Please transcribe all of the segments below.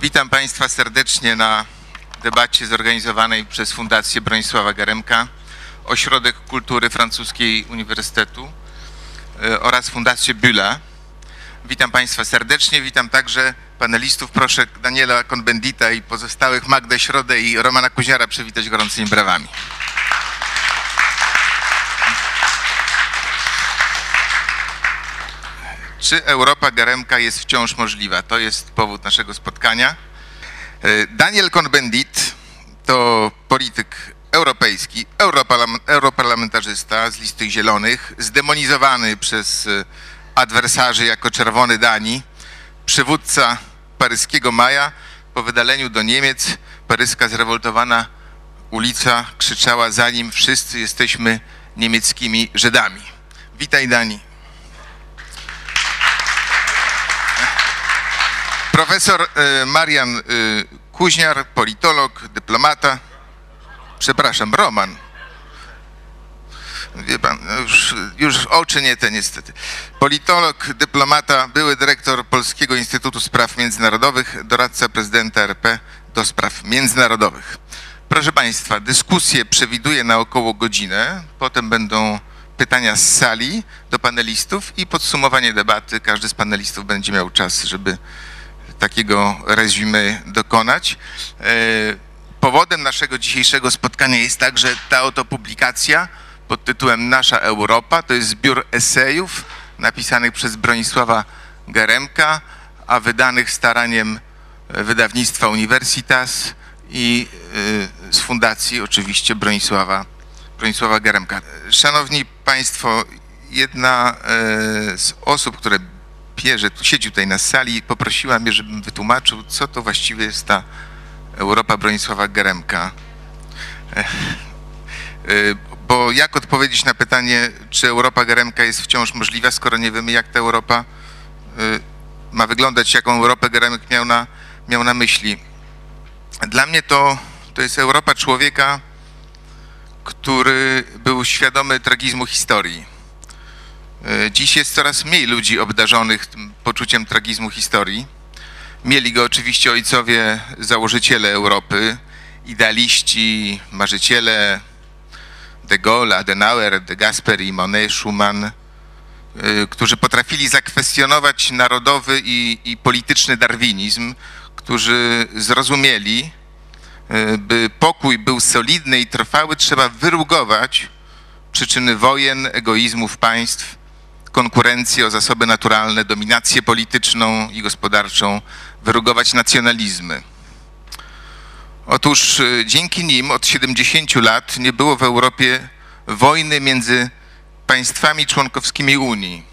Witam Państwa serdecznie na debacie zorganizowanej przez Fundację Bronisława Garemka, Ośrodek Kultury Francuskiej Uniwersytetu e, oraz Fundację Bühla. Witam Państwa serdecznie, witam także panelistów. Proszę Daniela Konbendita i pozostałych, Magdę Środę i Romana Kuziara przywitać gorącymi brawami. Czy Europa Garemka jest wciąż możliwa? To jest powód naszego spotkania. E, Daniel Cohn-Bendit to polityk europejski, europarlam- europarlamentarzysta z listy zielonych, zdemonizowany przez e, adwersarzy jako czerwony Dani, przywódca paryskiego maja. Po wydaleniu do Niemiec paryska zrewoltowana ulica krzyczała za nim wszyscy jesteśmy niemieckimi Żydami. Witaj Dani. Profesor e, Marian e, Kuźniar, politolog, dyplomata. Przepraszam, Roman. Wie pan, no już, już oczy nie te niestety. Politolog, dyplomata, były dyrektor Polskiego Instytutu Spraw Międzynarodowych, doradca prezydenta RP do spraw międzynarodowych. Proszę Państwa, dyskusję przewiduję na około godzinę, potem będą pytania z sali do panelistów i podsumowanie debaty. Każdy z panelistów będzie miał czas, żeby takiego resume dokonać. E, Powodem naszego dzisiejszego spotkania jest także ta oto publikacja pod tytułem Nasza Europa. To jest zbiór esejów napisanych przez Bronisława Geremka, a wydanych staraniem e, wydawnictwa Universitas i e, z fundacji oczywiście Bronisława, Bronisława Geremka. Szanowni Państwo, jedna z osób, które bierze, tu siedzi tutaj na sali, poprosiła mnie, żebym wytłumaczył, co to właściwie jest ta Europa Bronisława Geremka. E, e, Bo jak odpowiedzieć na pytanie, czy Europa Geremka jest wciąż możliwa, skoro nie wiemy, jak ta Europa e, ma wyglądać, jaką Europę Geremek miał na, miał na myśli. Dla mnie to, to jest Europa człowieka, który był świadomy tragizmu historii. E, Dziś jest coraz mniej ludzi obdarzonych tym poczuciem tragizmu historii. Mieli go oczywiście ojcowie założyciele Europy, idealiści, marzyciele de Gaulle, Adenauer, de Gasperi, Monet, Schumann, y, którzy potrafili zakwestionować narodowy i, i polityczny darwinizm, którzy zrozumieli, y, by pokój był solidny i trwały, trzeba wyrugować przyczyny wojen, egoizmów państw, konkurencję o zasoby naturalne, dominację polityczną i gospodarczą, wyrugować nacjonalizmy. Otóż y, dzięki nim od 70 lat nie było w Europie wojny między państwami członkowskimi Unii.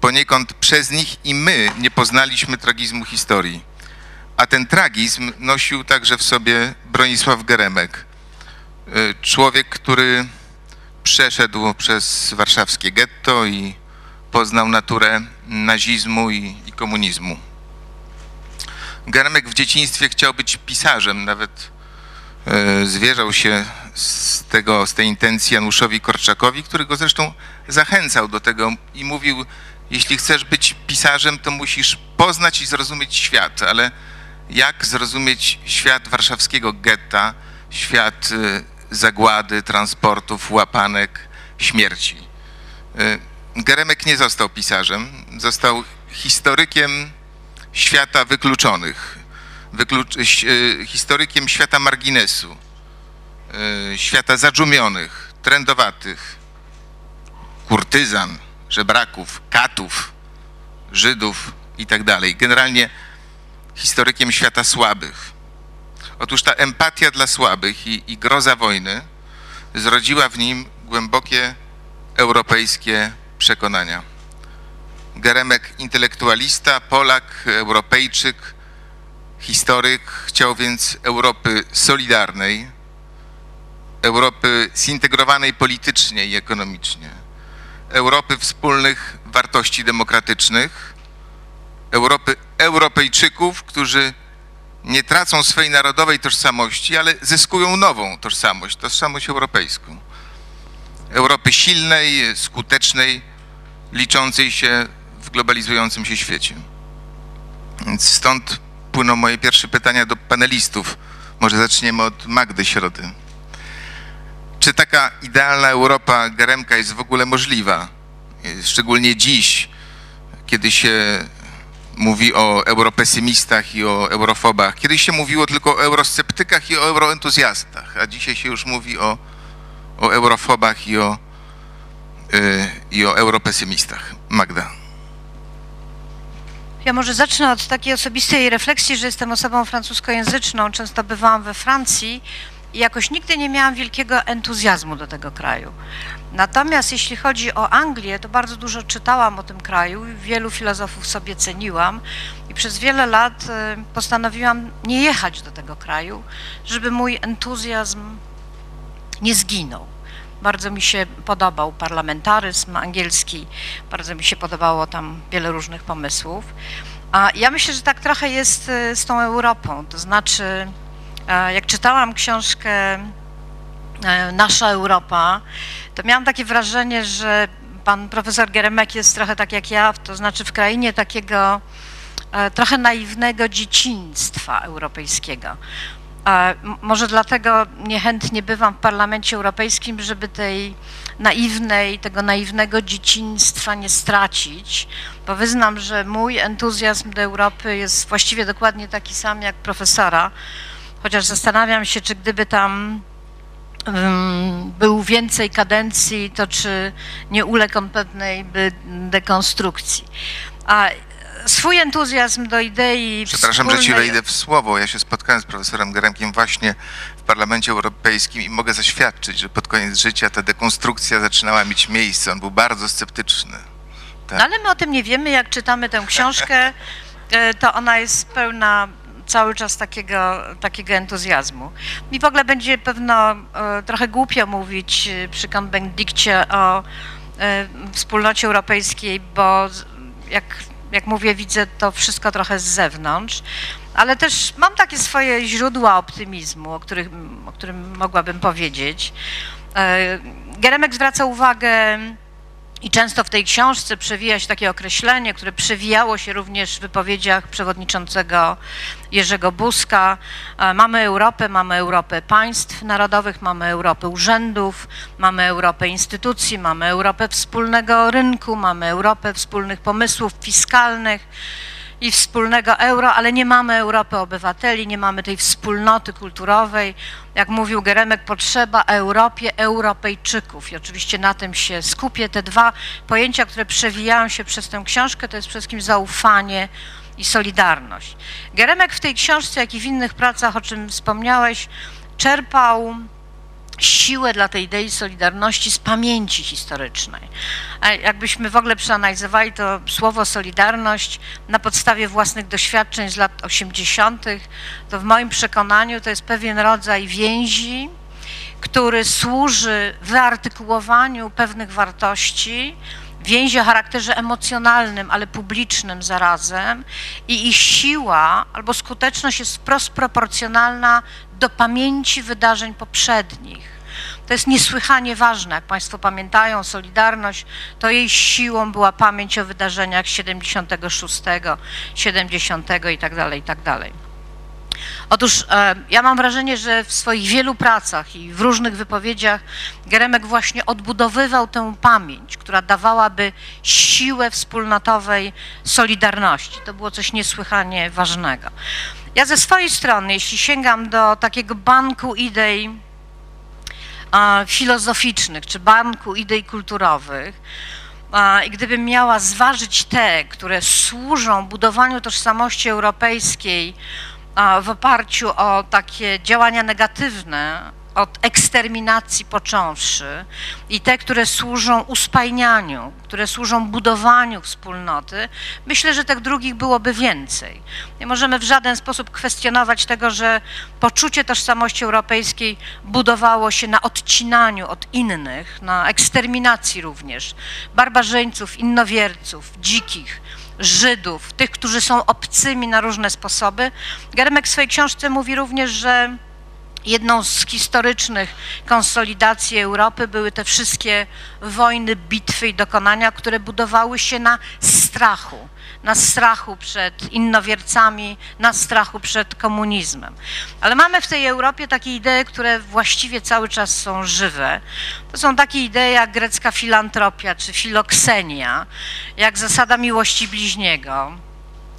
Poniekąd przez nich i my nie poznaliśmy tragizmu historii. A ten tragizm nosił także w sobie Bronisław Geremek. Y, Człowiek, który przeszedł przez warszawskie getto i poznał naturę nazizmu i, i komunizmu. Geremek w dzieciństwie chciał być pisarzem, nawet e, zwierzał się z, tego, z tej intencji Januszowi Korczakowi, który go zresztą zachęcał do tego i mówił, jeśli chcesz być pisarzem, to musisz poznać i zrozumieć świat, ale jak zrozumieć świat warszawskiego getta, świat e, zagłady, transportów, łapanek, śmierci. Geremek nie został pisarzem, został historykiem świata wykluczonych, wyklucz, e, historykiem świata marginesu, e, świata zadżumionych, trendowatych, kurtyzan, żebraków, katów, Żydów i tak. Generalnie historykiem świata słabych. Otóż ta empatia dla słabych i, i groza wojny zrodziła w nim głębokie europejskie przekonania. Geremek intelektualista, Polak, Europejczyk, historyk, chciał więc Europy solidarnej, Europy zintegrowanej politycznie i ekonomicznie, Europy wspólnych wartości demokratycznych, Europy Europejczyków, którzy nie tracą swojej narodowej tożsamości, ale zyskują nową tożsamość, tożsamość europejską. Europy silnej, skutecznej, liczącej się w globalizującym się świecie. Więc stąd płyną moje pierwsze pytania do panelistów. Może zaczniemy od Magdy Środy. Czy taka idealna Europa Geremka jest w ogóle możliwa? Szczególnie dziś, kiedy się mówi o europesymistach i o eurofobach. Kiedyś się mówiło tylko o eurosceptykach i o euroentuzjastach, a dzisiaj się już mówi o, o eurofobach i o, yy, i o europesymistach. Magda. Ja może zacznę od takiej osobistej refleksji, że jestem osobą francuskojęzyczną, często bywałam we Francji i jakoś nigdy nie miałam wielkiego entuzjazmu do tego kraju. Natomiast jeśli chodzi o Anglię, to bardzo dużo czytałam o tym kraju, wielu filozofów sobie ceniłam i przez wiele lat y, postanowiłam nie jechać do tego kraju, żeby mój entuzjazm nie zginął. Bardzo mi się podobał parlamentaryzm angielski, bardzo mi się podobało tam wiele różnych pomysłów. A ja myślę, że tak trochę jest y, z tą Europą, to znaczy jak czytałam książkę e, Nasza Europa, to miałam takie wrażenie, że pan profesor Geremek jest trochę tak jak ja, to znaczy w krainie takiego e, trochę naiwnego dzieciństwa europejskiego. Może dlatego niechętnie bywam w Parlamencie Europejskim, żeby tej naiwnej, tego naiwnego dzieciństwa nie stracić, bo wyznam, że mój entuzjazm do Europy jest właściwie dokładnie taki sam jak profesora, chociaż zastanawiam się, czy gdyby tam um, był więcej kadencji, to czy nie uległ on pewnej dekonstrukcji. A swój entuzjazm do idei Przepraszam, wspólnej... że ci wejdę w słowo. Ja się spotkałem z profesorem Geremkiem właśnie w Parlamencie Europejskim i mogę zaświadczyć, że pod koniec życia ta dekonstrukcja zaczynała mieć miejsce. On był bardzo sceptyczny. Tak. No ale my o tym nie wiemy, jak czytamy tę książkę, e, to ona jest pełna cały czas takiego, takiego entuzjazmu. I w ogóle będzie pewno e, trochę głupio mówić e, przy konbendikcie o wspólnocie europejskiej, bo jak, jak mówię, widzę to wszystko trochę z zewnątrz, ale też mam takie swoje źródła optymizmu, o, których, o którym mogłabym powiedzieć. Geremek zwraca uwagę i często w tej książce przewija się takie określenie, które przewijało się również w wypowiedziach przewodniczącego Jerzego Buzka. E, mamy Europę, mamy Europę państw narodowych, mamy Europę urzędów, mamy Europę instytucji, mamy Europę wspólnego rynku, mamy Europę wspólnych pomysłów fiskalnych i wspólnego euro, ale nie mamy Europy obywateli, nie mamy tej wspólnoty kulturowej. Jak mówił Geremek, potrzeba Europie Europejczyków i oczywiście na tym się skupię. Te dwa pojęcia, które przewijają się przez tę książkę, to jest przede wszystkim zaufanie i solidarność. Geremek w tej książce, jak i w innych pracach, o czym wspomniałeś, czerpał siłę dla tej idei solidarności z pamięci historycznej. A jakbyśmy w ogóle przeanalizowali to słowo solidarność na podstawie własnych doświadczeń z lat 80., to w moim przekonaniu to jest pewien rodzaj więzi, który służy wyartykułowaniu pewnych wartości, więzi o charakterze emocjonalnym, ale publicznym zarazem i ich siła albo skuteczność jest wprost proporcjonalna do pamięci wydarzeń poprzednich. To jest niesłychanie ważne. Jak Państwo pamiętają, Solidarność, to jej siłą była pamięć o wydarzeniach 76, 70 i tak dalej, i tak dalej. Otóż e, ja mam wrażenie, że w swoich wielu pracach i w różnych wypowiedziach Geremek właśnie odbudowywał tę pamięć, która dawałaby siłę wspólnotowej solidarności. To było coś niesłychanie ważnego. Ja ze swojej strony, jeśli sięgam do takiego banku idei filozoficznych czy banku idei kulturowych, i gdybym miała zważyć te, które służą budowaniu tożsamości europejskiej w oparciu o takie działania negatywne, od eksterminacji począwszy i te, które służą uspajnianiu, które służą budowaniu wspólnoty, myślę, że tych drugich byłoby więcej. Nie możemy w żaden sposób kwestionować tego, że poczucie tożsamości europejskiej budowało się na odcinaniu od innych, na eksterminacji również, barbarzyńców, innowierców, dzikich, Żydów, tych, którzy są obcymi na różne sposoby. Germek w swojej książce mówi również, że jedną z historycznych konsolidacji Europy były te wszystkie wojny, bitwy i dokonania, które budowały się na strachu. Na strachu przed innowiercami, na strachu przed komunizmem. Ale mamy w tej Europie takie idee, które właściwie cały czas są żywe. To są takie idee jak grecka filantropia czy filoksenia, jak zasada miłości bliźniego,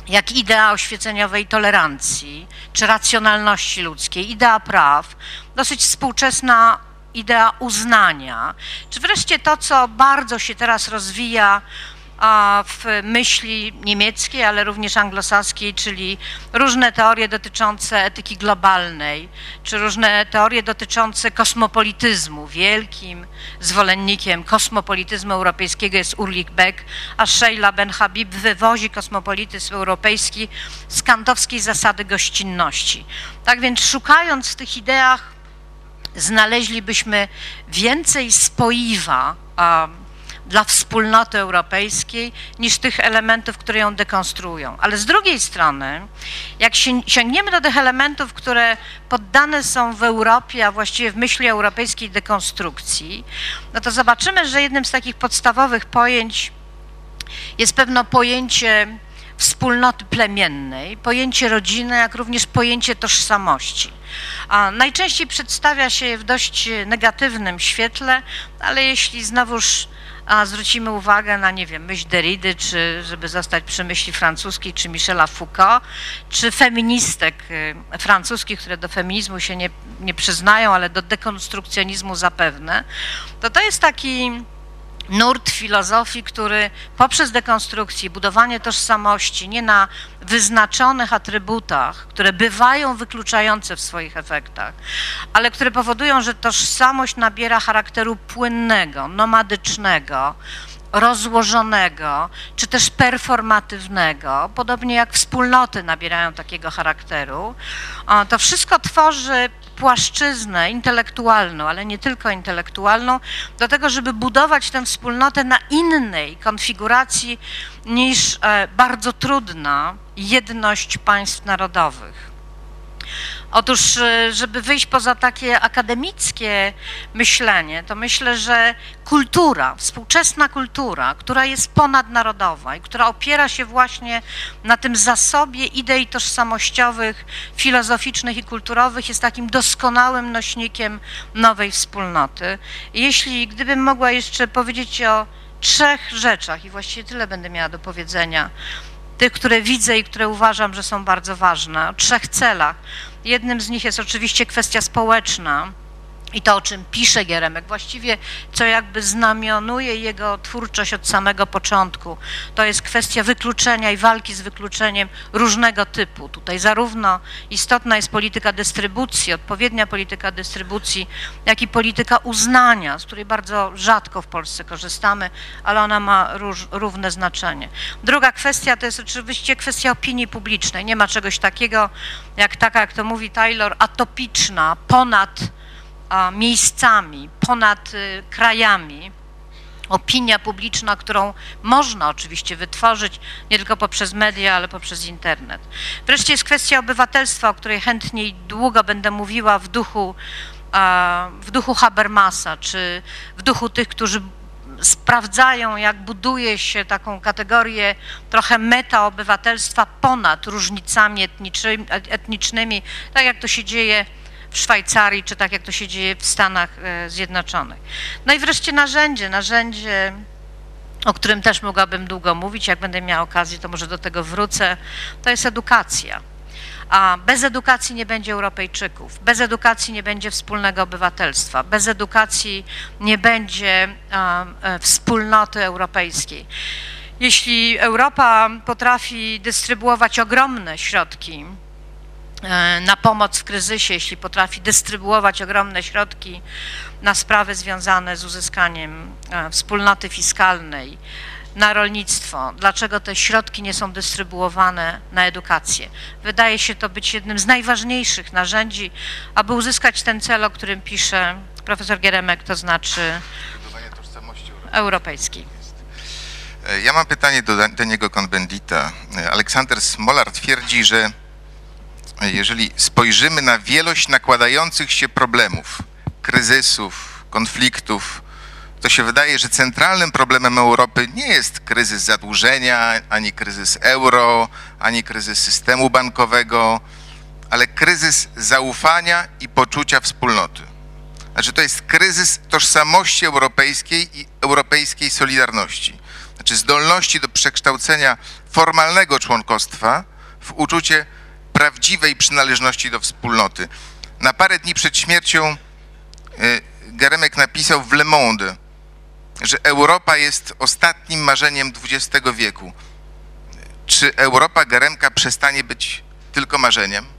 jak idea oświeceniowej tolerancji czy racjonalności ludzkiej, idea praw, dosyć współczesna idea uznania, czy wreszcie to, co bardzo się teraz rozwija w myśli niemieckiej, ale również anglosaskiej, czyli różne teorie dotyczące etyki globalnej, czy różne teorie dotyczące kosmopolityzmu. Wielkim zwolennikiem kosmopolityzmu europejskiego jest Urlich Beck, a Sheila Ben Habib wywozi kosmopolityzm europejski z kantowskiej zasady gościnności. Tak więc szukając w tych ideach znaleźlibyśmy więcej spoiwa dla wspólnoty europejskiej niż tych elementów, które ją dekonstruują. Ale z drugiej strony, jak sięgniemy do tych elementów, które poddane są w Europie, a właściwie w myśli europejskiej dekonstrukcji, no to zobaczymy, że jednym z takich podstawowych pojęć jest pewno pojęcie wspólnoty plemiennej, pojęcie rodziny, jak również pojęcie tożsamości. A najczęściej przedstawia się je w dość negatywnym świetle, ale jeśli znowuż a zwrócimy uwagę na, nie wiem, myśl Derrida, czy żeby zostać przy myśli francuskiej, czy Michela Foucault, czy feministek y, francuskich, które do feminizmu się nie, nie przyznają, ale do dekonstrukcjonizmu zapewne, to to jest taki nurt filozofii, który poprzez dekonstrukcję, budowanie tożsamości nie na wyznaczonych atrybutach, które bywają wykluczające w swoich efektach, ale które powodują, że tożsamość nabiera charakteru płynnego, nomadycznego, rozłożonego, czy też performatywnego, podobnie jak wspólnoty nabierają takiego charakteru, to wszystko tworzy płaszczyznę intelektualną, ale nie tylko intelektualną, do tego, żeby budować tę wspólnotę na innej konfiguracji niż e, bardzo trudna jedność państw narodowych. Otóż, e, żeby wyjść poza takie akademickie myślenie, to myślę, że kultura, współczesna kultura, która jest ponadnarodowa i która opiera się właśnie na tym zasobie idei tożsamościowych, filozoficznych i kulturowych, jest takim doskonałym nośnikiem nowej wspólnoty. Jeśli gdybym mogła jeszcze powiedzieć o trzech rzeczach, i właściwie tyle będę miała do powiedzenia, tych, które widzę i które uważam, że są bardzo ważne, o trzech celach. Jednym z nich jest oczywiście kwestia społeczna, i to, o czym pisze Geremek, właściwie co jakby znamionuje jego twórczość od samego początku, to jest kwestia wykluczenia i walki z wykluczeniem różnego typu. Tutaj zarówno istotna jest polityka dystrybucji, odpowiednia polityka dystrybucji, jak i polityka uznania, z której bardzo rzadko w Polsce korzystamy, ale ona ma róż, równe znaczenie. Druga kwestia to jest oczywiście kwestia opinii publicznej. Nie ma czegoś takiego, jak taka, jak to mówi Taylor, atopiczna, ponad miejscami, ponad y, krajami. Opinia publiczna, którą można oczywiście wytworzyć nie tylko poprzez media, ale poprzez internet. Wreszcie jest kwestia obywatelstwa, o której chętniej długo będę mówiła w duchu, w duchu Habermasa, czy w duchu tych, którzy sprawdzają, jak buduje się taką kategorię trochę meta-obywatelstwa ponad różnicami etnicznymi, tak jak to się dzieje w Szwajcarii, czy tak jak to się dzieje w Stanach e, Zjednoczonych. No i wreszcie narzędzie, narzędzie o którym też mogłabym długo mówić, jak będę miała okazję, to może do tego wrócę, to jest edukacja. A bez edukacji nie będzie Europejczyków, bez edukacji nie będzie wspólnego obywatelstwa, bez edukacji nie będzie e, wspólnoty europejskiej. Jeśli Europa potrafi dystrybuować ogromne środki na pomoc w kryzysie, jeśli potrafi dystrybuować ogromne środki na sprawy związane z uzyskaniem e, wspólnoty fiskalnej, na rolnictwo, dlaczego te środki nie są dystrybuowane na edukację. Wydaje się to być jednym z najważniejszych narzędzi, aby uzyskać ten cel, o którym pisze profesor Geremek, to znaczy europejskiej. E, ja mam pytanie do Daniego Konbendita. Aleksander Smolar twierdzi, że jeżeli spojrzymy na wielość nakładających się problemów, kryzysów, konfliktów, to się wydaje, że centralnym problemem Europy nie jest kryzys zadłużenia, ani kryzys euro, ani kryzys systemu bankowego, ale kryzys zaufania i poczucia wspólnoty. Znaczy, to jest kryzys tożsamości europejskiej i europejskiej solidarności. Znaczy, zdolności do przekształcenia formalnego członkostwa w uczucie prawdziwej przynależności do wspólnoty. Na parę dni przed śmiercią y, Geremek napisał w Le Monde, że Europa jest ostatnim marzeniem XX wieku. Czy Europa Geremka przestanie być tylko marzeniem?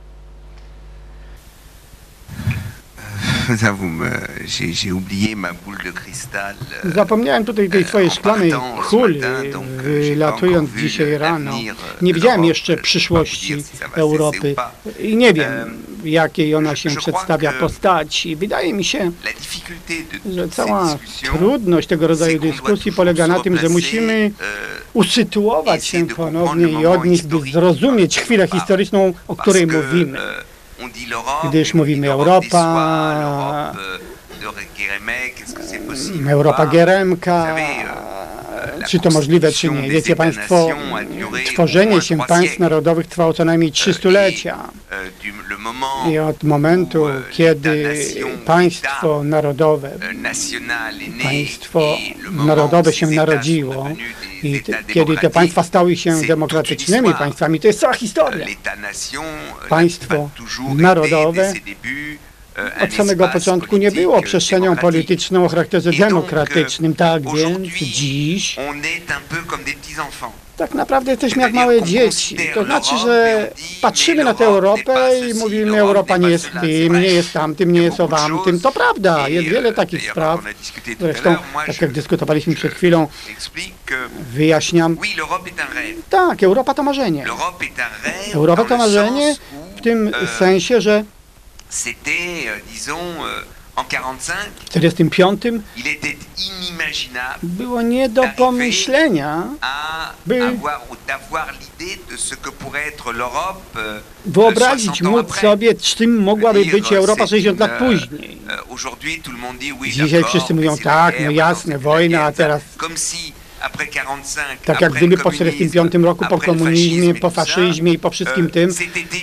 J'ai oublié ma boule de cristal. euh, Zapomniałem tutaj tej e, swojej en szklanej kuli, euh, wylatując vu dzisiaj rano. euh, Nie widziałem jeszcze przyszłości Europy i nie wiem, Em, jakiej ona się przedstawia postaci. Wydaje mi się, że cała trudność tego rodzaju dyskusji polega na tym, że musimy euh, usytuować się ponownie i le odnieść, by zrozumieć chwilę historyczną, o której mówimy. Gdyż mówimy Europa, euh, Europa savez, euh, czy to możliwe, czy nie. Wiecie Państwo, tworzenie się państw narodowych trwało co najmniej trzy stulecia. Euh, le moment I od momentu, kiedy państwo narodowe, państwo narodowe się narodziło i kiedy te państwa stały się demokratycznymi państwami, to jest cała Euh, historia. Euh, n'a Państwo narodowe euh, Od samego początku nie było euh, przestrzenią polityczną o charakterze demokratycznym. Tak więc dziś Tak naprawdę jesteśmy jak małe dzieci. To znaczy, że patrzymy na tę Europę i mówimy, Europa nie jest tym, nie jest tamtym, nie jest owamtym. To prawda, jest wiele takich spraw. Zresztą, tak jak dyskutowaliśmy przed chwilą, wyjaśniam. Tak, Europa to marzenie. Europa to marzenie w tym sensie, że 45, w 1945 il était inimaginable było nie do pomyślenia By- euh, wyobrazić 60 ans móc sobie, czym mogłaby być Europa c'est 60 lat później. euh, Dzisiaj wszyscy mówią, tak, no jasne, wojna, a teraz 45, tak jak gdyby po communisme, 1945 roku, po komunizmie, po faszyzmie i po wszystkim euh, tym,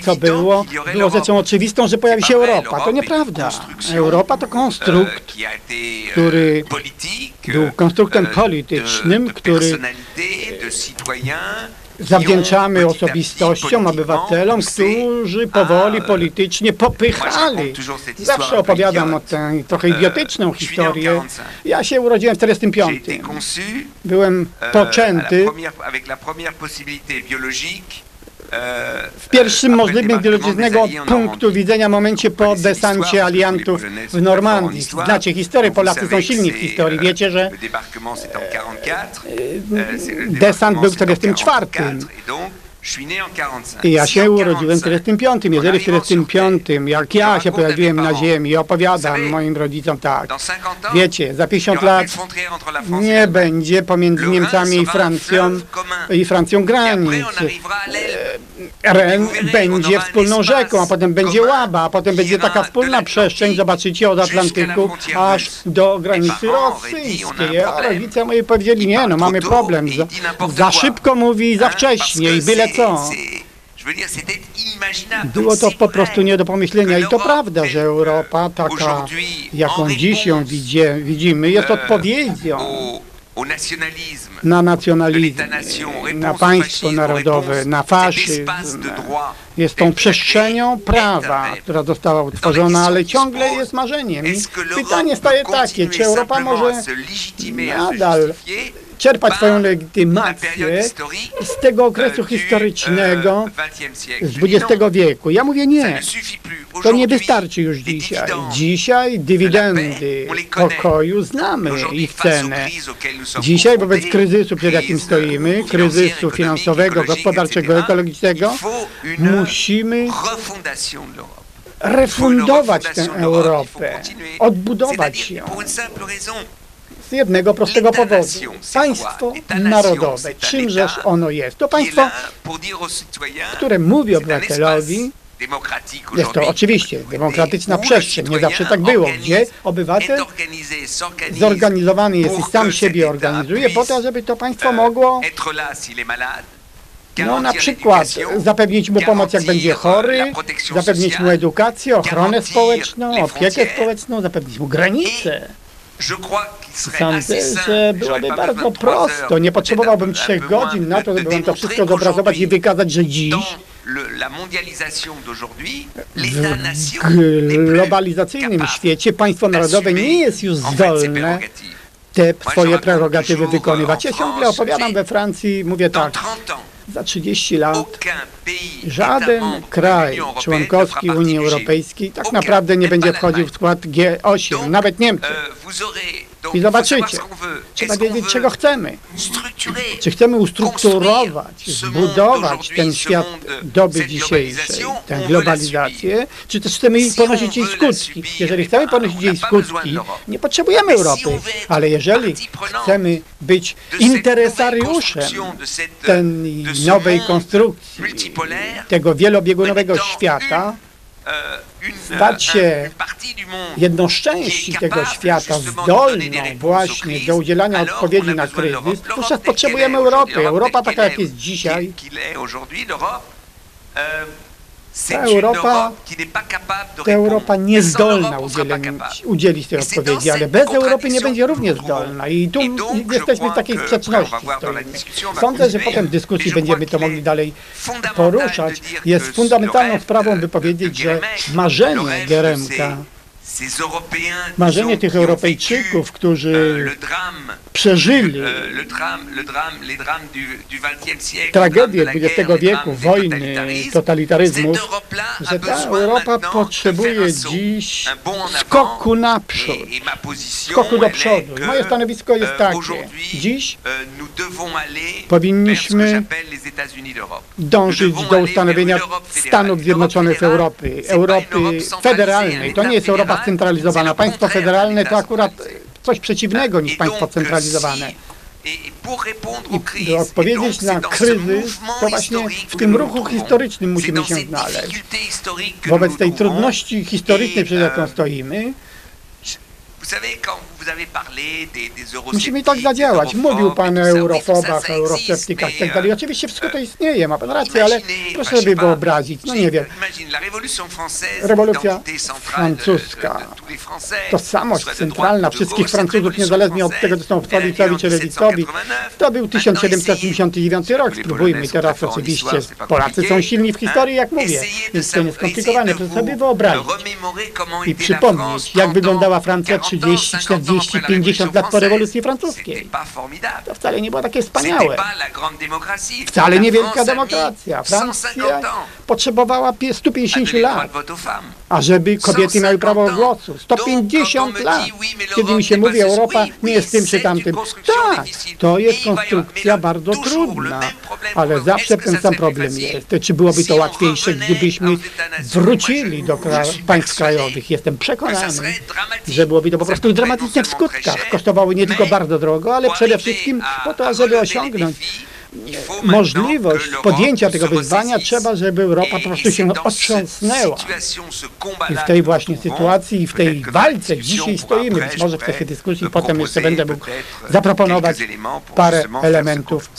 co było, y było rzeczą oczywistą, że pojawi się Europa. To nieprawda. Europa to euh, konstrukt, été, euh, który był konstruktem euh, politycznym, który zawdzięczamy osobistościom, obywatelom, poussé którzy powoli politycznie popychali. Zawsze opowiadam o tę trochę idiotyczną en historię. 45. Ja się urodziłem w J'ai été 45. conçu Byłem la poczęty euh, w pierwszym le możliwym en punktu widzenia momencie po desancie aliantów w Normandii. Znacie historię. Polacy są silni w historii. Wiecie, że Le débarquement c'est en 44. c'est- le desant był w c'est en 44. 44, et donc, je suis né en 45. I ja Si się urodziłem w 45. Jeżeli w 45, jak ja się pojawiłem na ziemi opowiadam moim rodzicom tak, Dans 50 ans, wiecie, za il y 50 aura lat nie będzie pomiędzy Niemcami i Francją i Francją granic. l'Elbe. Ren będzie wspólną rzeką, a potem będzie Łaba, a potem będzie taka wspólna przestrzeń, zobaczycie, od Atlantyku aż do granicy rosyjskiej. a rodzice moi powiedzieli, nie no, mamy problem, za, za szybko mówi za wcześnie i byle co. Było to po prostu nie do pomyślenia i to prawda, że Europa taka, jaką dziś ją widzie, widzimy, jest euh, odpowiedzią na nacjonalizm, na państwo narodowe, na faszyzm. Jest tą przestrzenią prawa, która została utworzona, ale ciągle jest marzeniem. I pytanie staje takie, czy Europa może nadal czerpać swoją legitymację z tego euh, okresu du, historycznego euh, 20e siècle. z XX wieku. Ja mówię nie. To nie wystarczy już dzisiaj. Dzisiaj dywidendy pokoju znamy ich cenę. Dzisiaj wobec kryzysu, przed jakim stoimy, kryzysu finansowego, gospodarczego, ekologicznego, musimy refundować tę Europę, odbudować ją. Z jednego prostego powodu. Państwo narodowe, czymżeż ono jest? To państwo, które mówi obywatelowi, Jest to oczywiście demokratyczna przestrzeń. Nie zawsze tak było, gdzie obywatel zorganizowany jest i sam siebie organizuje po to, żeby to państwo euh, mogło no, na przykład zapewnić mu pomoc jak będzie chory, zapewnić mu edukację, ochronę społeczną, opiekę społeczną, zapewnić mu granice. Sądzę, że byłoby bardzo prosto. Nie potrzebowałbym trzech godzin na to, żeby wam to wszystko zobrazować i wykazać, że dziś w globalizacyjnym świecie państwo narodowe nie jest już zdolne te swoje prerogatywy wykonywać. Ja en ciągle opowiadam we Francji, mówię tak, 30 ans, za 30 lat żaden kraj członkowski Unii partie du G8. Europejskiej tak naprawdę nie będzie wchodził w skład G8, Donc, nawet Niemcy. donc, I zobaczycie, trzeba wiedzieć, czego chcemy. Czy chcemy ustrukturować, zbudować ten świat doby dzisiejszej, tę globalizację, czy też chcemy Si ponosić on jej skutki. Jeżeli eh chcemy ponosić on jej skutki, nie potrzebujemy Europy, ale jeżeli chcemy być interesariuszem tej nowej konstrukcji, tego wielobiegunowego świata, euh, stać euh, się jedną z części tego świata zdolną właśnie do udzielania odpowiedzi na kryzys, wówczas potrzebujemy Europy. Europa taka jak jest dzisiaj, ta Europa, to Europa niezdolna udzielić, udzielić tej odpowiedzi, ale bez Europy nie będzie również zdolna. I tu jesteśmy w takiej sprzeczności. Sądzę, że potem w dyskusji będziemy to mogli dalej poruszać. Jest fundamentalną sprawą, by powiedzieć, że marzenie Geremka, marzenie tych Europejczyków, którzy przeżyli tragedię XX wieku, wojny, totalitaryzmów, że ta Europa potrzebuje dziś skoku naprzód, skoku do przodu. Moje stanowisko jest takie. Dziś powinniśmy dążyć do ustanowienia Stanów Zjednoczonych Europy, Europy federalnej. To nie jest Europa scentralizowana. Państwo federalne to akurat coś przeciwnego niż państwo centralizowane. I by odpowiedzieć na kryzys, to właśnie w tym ruchu historycznym musimy się znaleźć. Wobec tej trudności historycznej, przed jaką stoimy, Musimy tak zadziałać. Mówił Pan o eurofobach, eurosceptykach i tak dalej. Oczywiście wszystko to istnieje, ma Pan rację, ale proszę sobie wyobrazić, no nie wiem, rewolucja francuska, tożsamość centralna wszystkich Francuzów, niezależnie od tego, czy są katolicowi czy lewicowi, to był 1789 rok. Spróbujmy teraz oczywiście, Polacy są silni w historii, jak mówię, więc to nieskomplikowane, proszę sobie wyobrazić. i przypomnieć, jak wyglądała Francja 30, 40, 50 lat po rewolucji francuskiej. To wcale nie było takie wspaniałe. Wcale niewielka demokracja. Francja potrzebowała 150 lat, ażeby kobiety miały prawo głosu. 150 lat. Kiedy mi się mówi, Europa nie jest tym czy tamtym. Tak, to jest konstrukcja bardzo trudna, ale zawsze ten sam problem jest. Czy byłoby to łatwiejsze, gdybyśmy wrócili do państw krajowych? Jestem przekonany, że byłoby to po prostu dramatyczne w skutkach. Kosztowały nie tylko bardzo drogo, ale przede wszystkim po to, żeby osiągnąć możliwość podjęcia tego wyzwania, trzeba, żeby Europa po prostu się otrząsnęła. I w tej właśnie sytuacji i w tej walce dzisiaj stoimy. Być może w tej dyskusji potem jeszcze będę mógł zaproponować parę elementów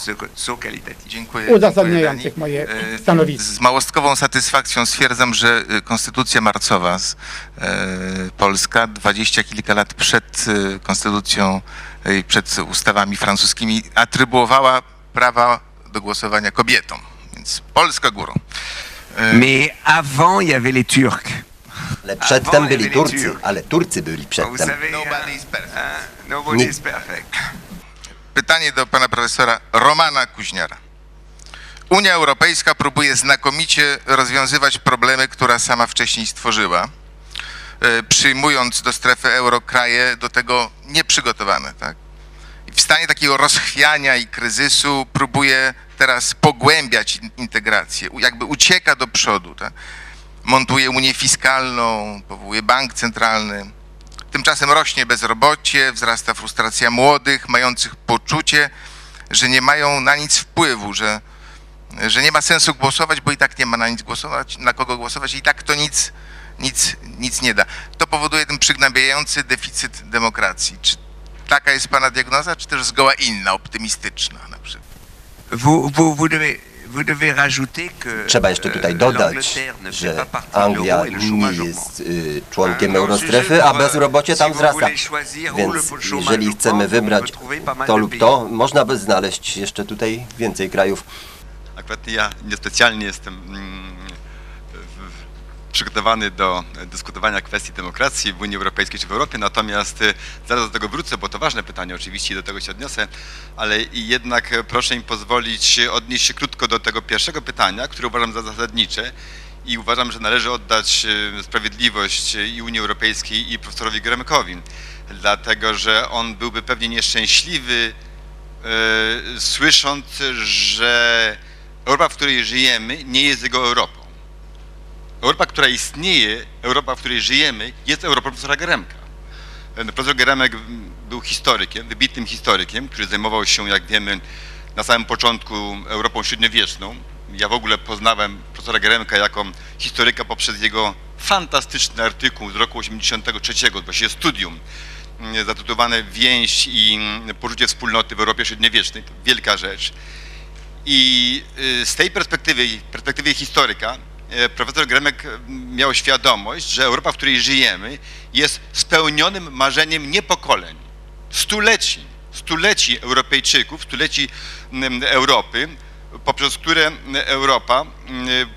uzasadniających moje Dani. stanowisko. Z małostkową satysfakcją stwierdzam, że y, konstytucja marcowa z, e, polska, dwadzieścia kilka lat przed konstytucją i przed ustawami francuskimi, atrybuowała prawa do głosowania kobietom. Więc Polska górą. E, Mais avant, il y avait les Turcs. Ale przedtem byli Turcy, ale Turcy byli Vous przedtem. Nobody perfect. is perfect. Pytanie do pana profesora Romana Kuźniara. Unia Europejska próbuje znakomicie rozwiązywać problemy, które sama wcześniej stworzyła, e, przyjmując do strefy euro kraje do tego nieprzygotowane. Tak? W stanie takiego rozchwiania i kryzysu próbuje teraz pogłębiać in- integrację, jakby ucieka do przodu. Tak? Montuje unię fiskalną, powołuje bank centralny. Tymczasem rośnie bezrobocie, wzrasta frustracja młodych, mających poczucie, że nie mają na nic wpływu, że że nie ma sensu głosować, bo i tak nie ma na nic głosować, na kogo głosować i tak to nic, nic, nic nie da. To powoduje ten przygnębiający deficyt demokracji. Czy taka jest Pana diagnoza, czy też zgoła inna, optymistyczna na przykład? Vous, vous, vous devez, Trzeba jeszcze tutaj euh, dodać, że Anglia nie jest y, członkiem Eurostrefy, a bezrobocie tam wzrasta. Więc jeżeli chcemy wybrać to lub to, można by znaleźć jeszcze tutaj więcej krajów. Akurat ja niespecjalnie jestem mm, w- przygotowany do dyskutowania kwestii demokracji w Unii Europejskiej czy w Europie, natomiast y, zaraz do tego wrócę, bo to ważne pytanie oczywiście i do tego się odniosę, ale jednak e, proszę mi pozwolić odnieść się krótko do tego pierwszego pytania, które uważam za zasadnicze i uważam, że należy oddać sprawiedliwość i Unii Europejskiej i profesorowi Gremkowi, dlatego że on byłby pewnie nieszczęśliwy, e, słysząc, że Europa, w której żyjemy, nie jest jego Europą. Europa, która istnieje, Europa, w której żyjemy, jest Europą profesora Geremka. Profesor Geremek był historykiem, wybitnym historykiem, który zajmował się, jak wiemy, na samym początku Europą średniowieczną. Ja w ogóle poznałem profesora Geremka jako historyka poprzez jego fantastyczny artykuł z roku 83, właściwie studium, mm, zatytułowane Więź i poczucie wspólnoty w Europie średniowiecznej. To wielka rzecz. I y, z tej perspektywy, perspektywy historyka, profesor Gremek miał świadomość, że Europa, w której żyjemy, jest spełnionym marzeniem nie pokoleń, stuleci, stuleci Europejczyków, stuleci Europy, poprzez które Europa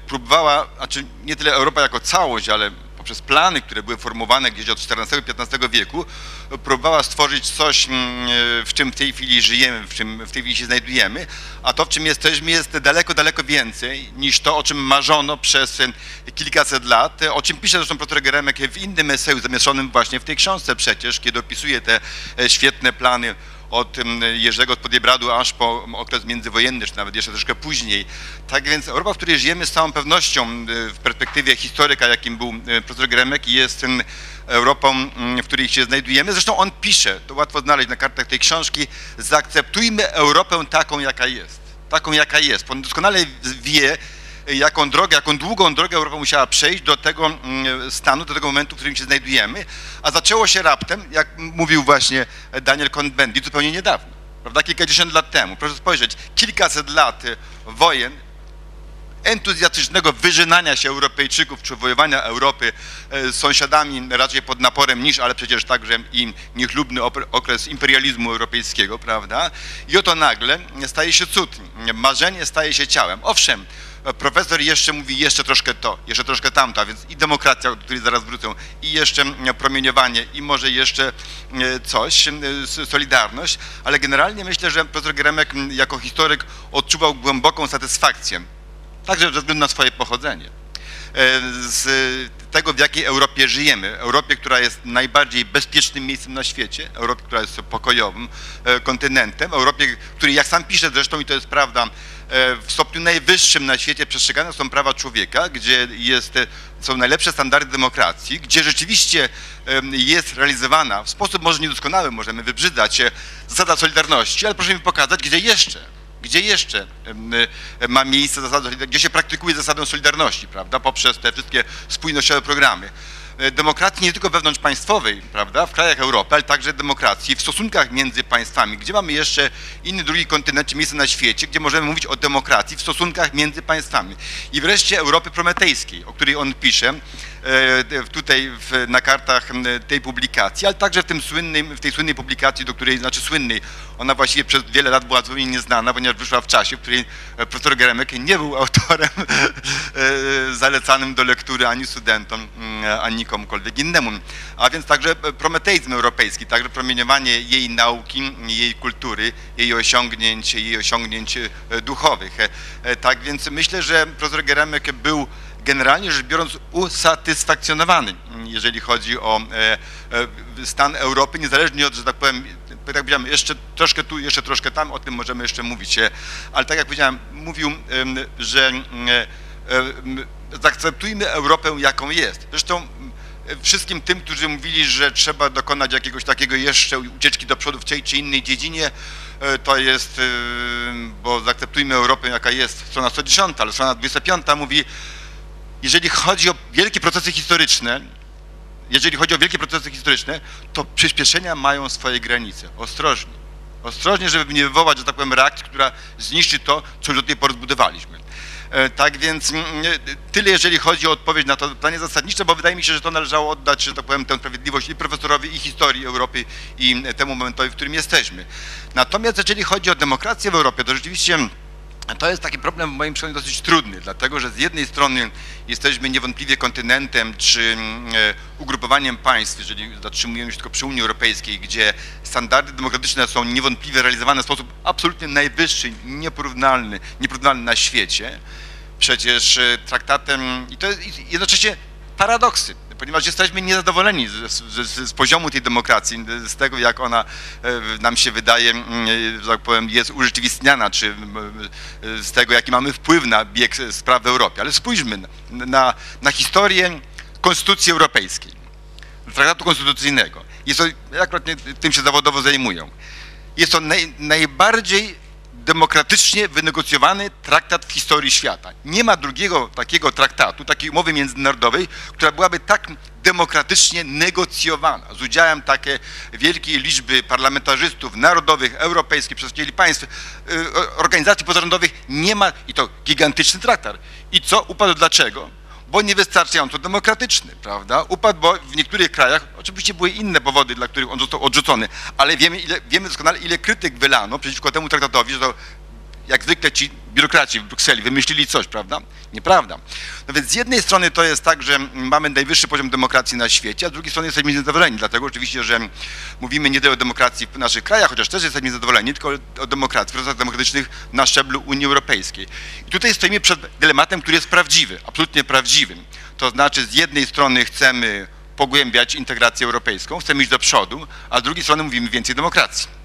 próbowała, znaczy nie tyle Europa jako całość, ale poprzez plany, które były formowane gdzieś od XIV-XV wieku, próbowała stworzyć coś, mm, w czym w tej chwili żyjemy, w czym w tej chwili się znajdujemy, a to, w czym jesteśmy, jest daleko, daleko więcej niż to, o czym marzono przez em, kilkaset lat, o czym pisze zresztą profesor Geremek w innym eseju zamieszczonym właśnie w tej książce przecież, kiedy opisuje te e, świetne plany od Jerzego od Podjebradu aż po okres międzywojenny, czy nawet jeszcze troszkę później. Tak więc Europa, w której żyjemy z całą pewnością e, w perspektywie historyka, jakim był e, profesor Geremek, jest Europą, mm, w której się znajdujemy. Zresztą on pisze, to łatwo znaleźć na kartach tej książki, zaakceptujmy Europę taką, jaka jest. Taką, jaka jest. On doskonale wie, jaką drogę, jaką długą drogę Europa musiała przejść do tego mm, stanu, do tego momentu, w którym się znajdujemy, a zaczęło się raptem, jak mówił właśnie Daniel Cohn-Bendit, zupełnie niedawno, prawda, kilkadziesiąt lat temu. Proszę spojrzeć, kilkaset lat wojen, entuzjastycznego wyżynania się Europejczyków, czy wojowania Europy e, z sąsiadami raczej pod naporem niż, ale przecież także i niechlubny okres imperializmu europejskiego, prawda? I oto nagle staje się cud. Marzenie staje się ciałem. Owszem, profesor jeszcze mówi jeszcze troszkę to, jeszcze troszkę tamto, a więc i demokracja, do której zaraz wrócę, i jeszcze mm, promieniowanie, i może jeszcze e, coś, s- solidarność, ale generalnie myślę, że profesor Geremek jako historyk odczuwał głęboką satysfakcję także ze względu na swoje pochodzenie, e, z tego, w jakiej Europie żyjemy. Europie, która jest najbardziej bezpiecznym miejscem na świecie, Europie, która jest pokojowym e, kontynentem, Europie, której, jak sam pisze zresztą, i to jest prawda, w stopniu najwyższym na świecie przestrzegane są prawa człowieka, gdzie jest, e, są najlepsze standardy demokracji, gdzie rzeczywiście em, jest realizowana w sposób może niedoskonały, możemy wybrzydzać zasada solidarności, ale proszę mi pokazać, gdzie jeszcze gdzie jeszcze e, ma miejsce zasada, gdzie się praktykuje zasadę solidarności, prawda, poprzez te wszystkie spójnościowe programy. E, Demokracji nie tylko wewnątrzpaństwowej, prawda, w krajach Europy, ale także demokracji w stosunkach między państwami, gdzie mamy jeszcze inny, drugi kontynent, czy miejsce na świecie, gdzie możemy mówić o demokracji w stosunkach między państwami. I wreszcie Europy prometejskiej, o której on pisze, tutaj w, na kartach tej publikacji, ale także w, tym słynnym, w tej słynnej publikacji, do której, znaczy słynnej, ona właściwie przez wiele lat była zupełnie nieznana, ponieważ wyszła w czasie, w której e, profesor Geremek nie był autorem e, zalecanym do lektury ani studentom, mm, ani komukolwiek innemu. A więc także prometeizm europejski, także promieniowanie jej nauki, jej kultury, jej osiągnięć, jej osiągnięć e, duchowych. E, e, Tak więc myślę, że profesor Geremek był generalnie rzecz biorąc usatysfakcjonowany, jeżeli chodzi o e, e, stan Europy, niezależnie od, że tak powiem, tak powiedziałem, jeszcze troszkę tu, jeszcze troszkę tam, o tym możemy jeszcze mówić, e, ale tak jak powiedziałem, mówił, że zaakceptujmy Europę jaką jest. Zresztą wszystkim tym, którzy mówili, że trzeba dokonać jakiegoś takiego jeszcze ucieczki do przodu w tej czy innej dziedzinie, to jest, bo zaakceptujmy Europę jaka jest, strona 110, ale strona 25 mówi, jeżeli chodzi o wielkie procesy historyczne, jeżeli chodzi o wielkie procesy historyczne, to przyspieszenia mają swoje granice. Ostrożnie. Ostrożnie, żeby nie wywołać, że tak powiem, reakcji, która zniszczy to, co już do tej pory zbudowaliśmy. E, Tak więc mm, tyle, jeżeli chodzi o odpowiedź na to pytanie zasadnicze, bo wydaje mi się, że to należało oddać, że tak powiem, tę sprawiedliwość i profesorowi, i historii Europy, i temu momentowi, w którym jesteśmy. Natomiast jeżeli chodzi o demokrację w Europie, to rzeczywiście to jest taki problem w moim przekonaniu dosyć trudny, dlatego że z jednej strony jesteśmy niewątpliwie kontynentem czy mm, e, ugrupowaniem państw, jeżeli zatrzymujemy się tylko przy Unii Europejskiej, gdzie standardy demokratyczne są niewątpliwie realizowane w sposób absolutnie najwyższy, nieporównalny, nieporównalny na świecie. Przecież e, traktatem, i to jest jednocześnie paradoksy, ponieważ jesteśmy niezadowoleni z, z, z poziomu tej demokracji, z tego jak ona e, nam się wydaje, mm, e, że tak powiem, jest urzeczywistniana, czy z tego jaki mamy wpływ na bieg spraw w Europie. Ale spójrzmy na, na, historię Konstytucji Europejskiej, traktatu konstytucyjnego. Jest to, akurat tym się zawodowo zajmują. Jest to naj, najbardziej demokratycznie wynegocjowany traktat w historii świata. Nie ma drugiego takiego traktatu, takiej umowy międzynarodowej, która byłaby tak demokratycznie negocjowana, z udziałem takiej wielkiej liczby parlamentarzystów narodowych, europejskich, przedstawicieli państw, y, organizacji pozarządowych. Nie ma, i to gigantyczny traktat. I co? Upadł dlaczego? Bo niewystarczająco demokratyczny, prawda? Upadł, bo w niektórych krajach, oczywiście były inne powody, dla których on został odrzucony, ale wiemy, ile, wiemy doskonale, ile krytyk wylano przeciwko temu traktatowi, że to jak zwykle ci biurokraci w Brukseli wymyślili coś, prawda? Nieprawda. No więc z jednej strony to jest tak, że mamy najwyższy poziom demokracji na świecie, a z drugiej strony jesteśmy niezadowoleni, dlatego oczywiście, że mówimy nie tyle o demokracji w naszych krajach, chociaż też jesteśmy niezadowoleni, tylko o demokracji, procesach demokratycznych na szczeblu Unii Europejskiej. I tutaj stoimy przed dylematem, który jest prawdziwy, absolutnie prawdziwym. To znaczy z jednej strony chcemy pogłębiać integrację europejską, chcemy iść do przodu, a z drugiej strony mówimy więcej demokracji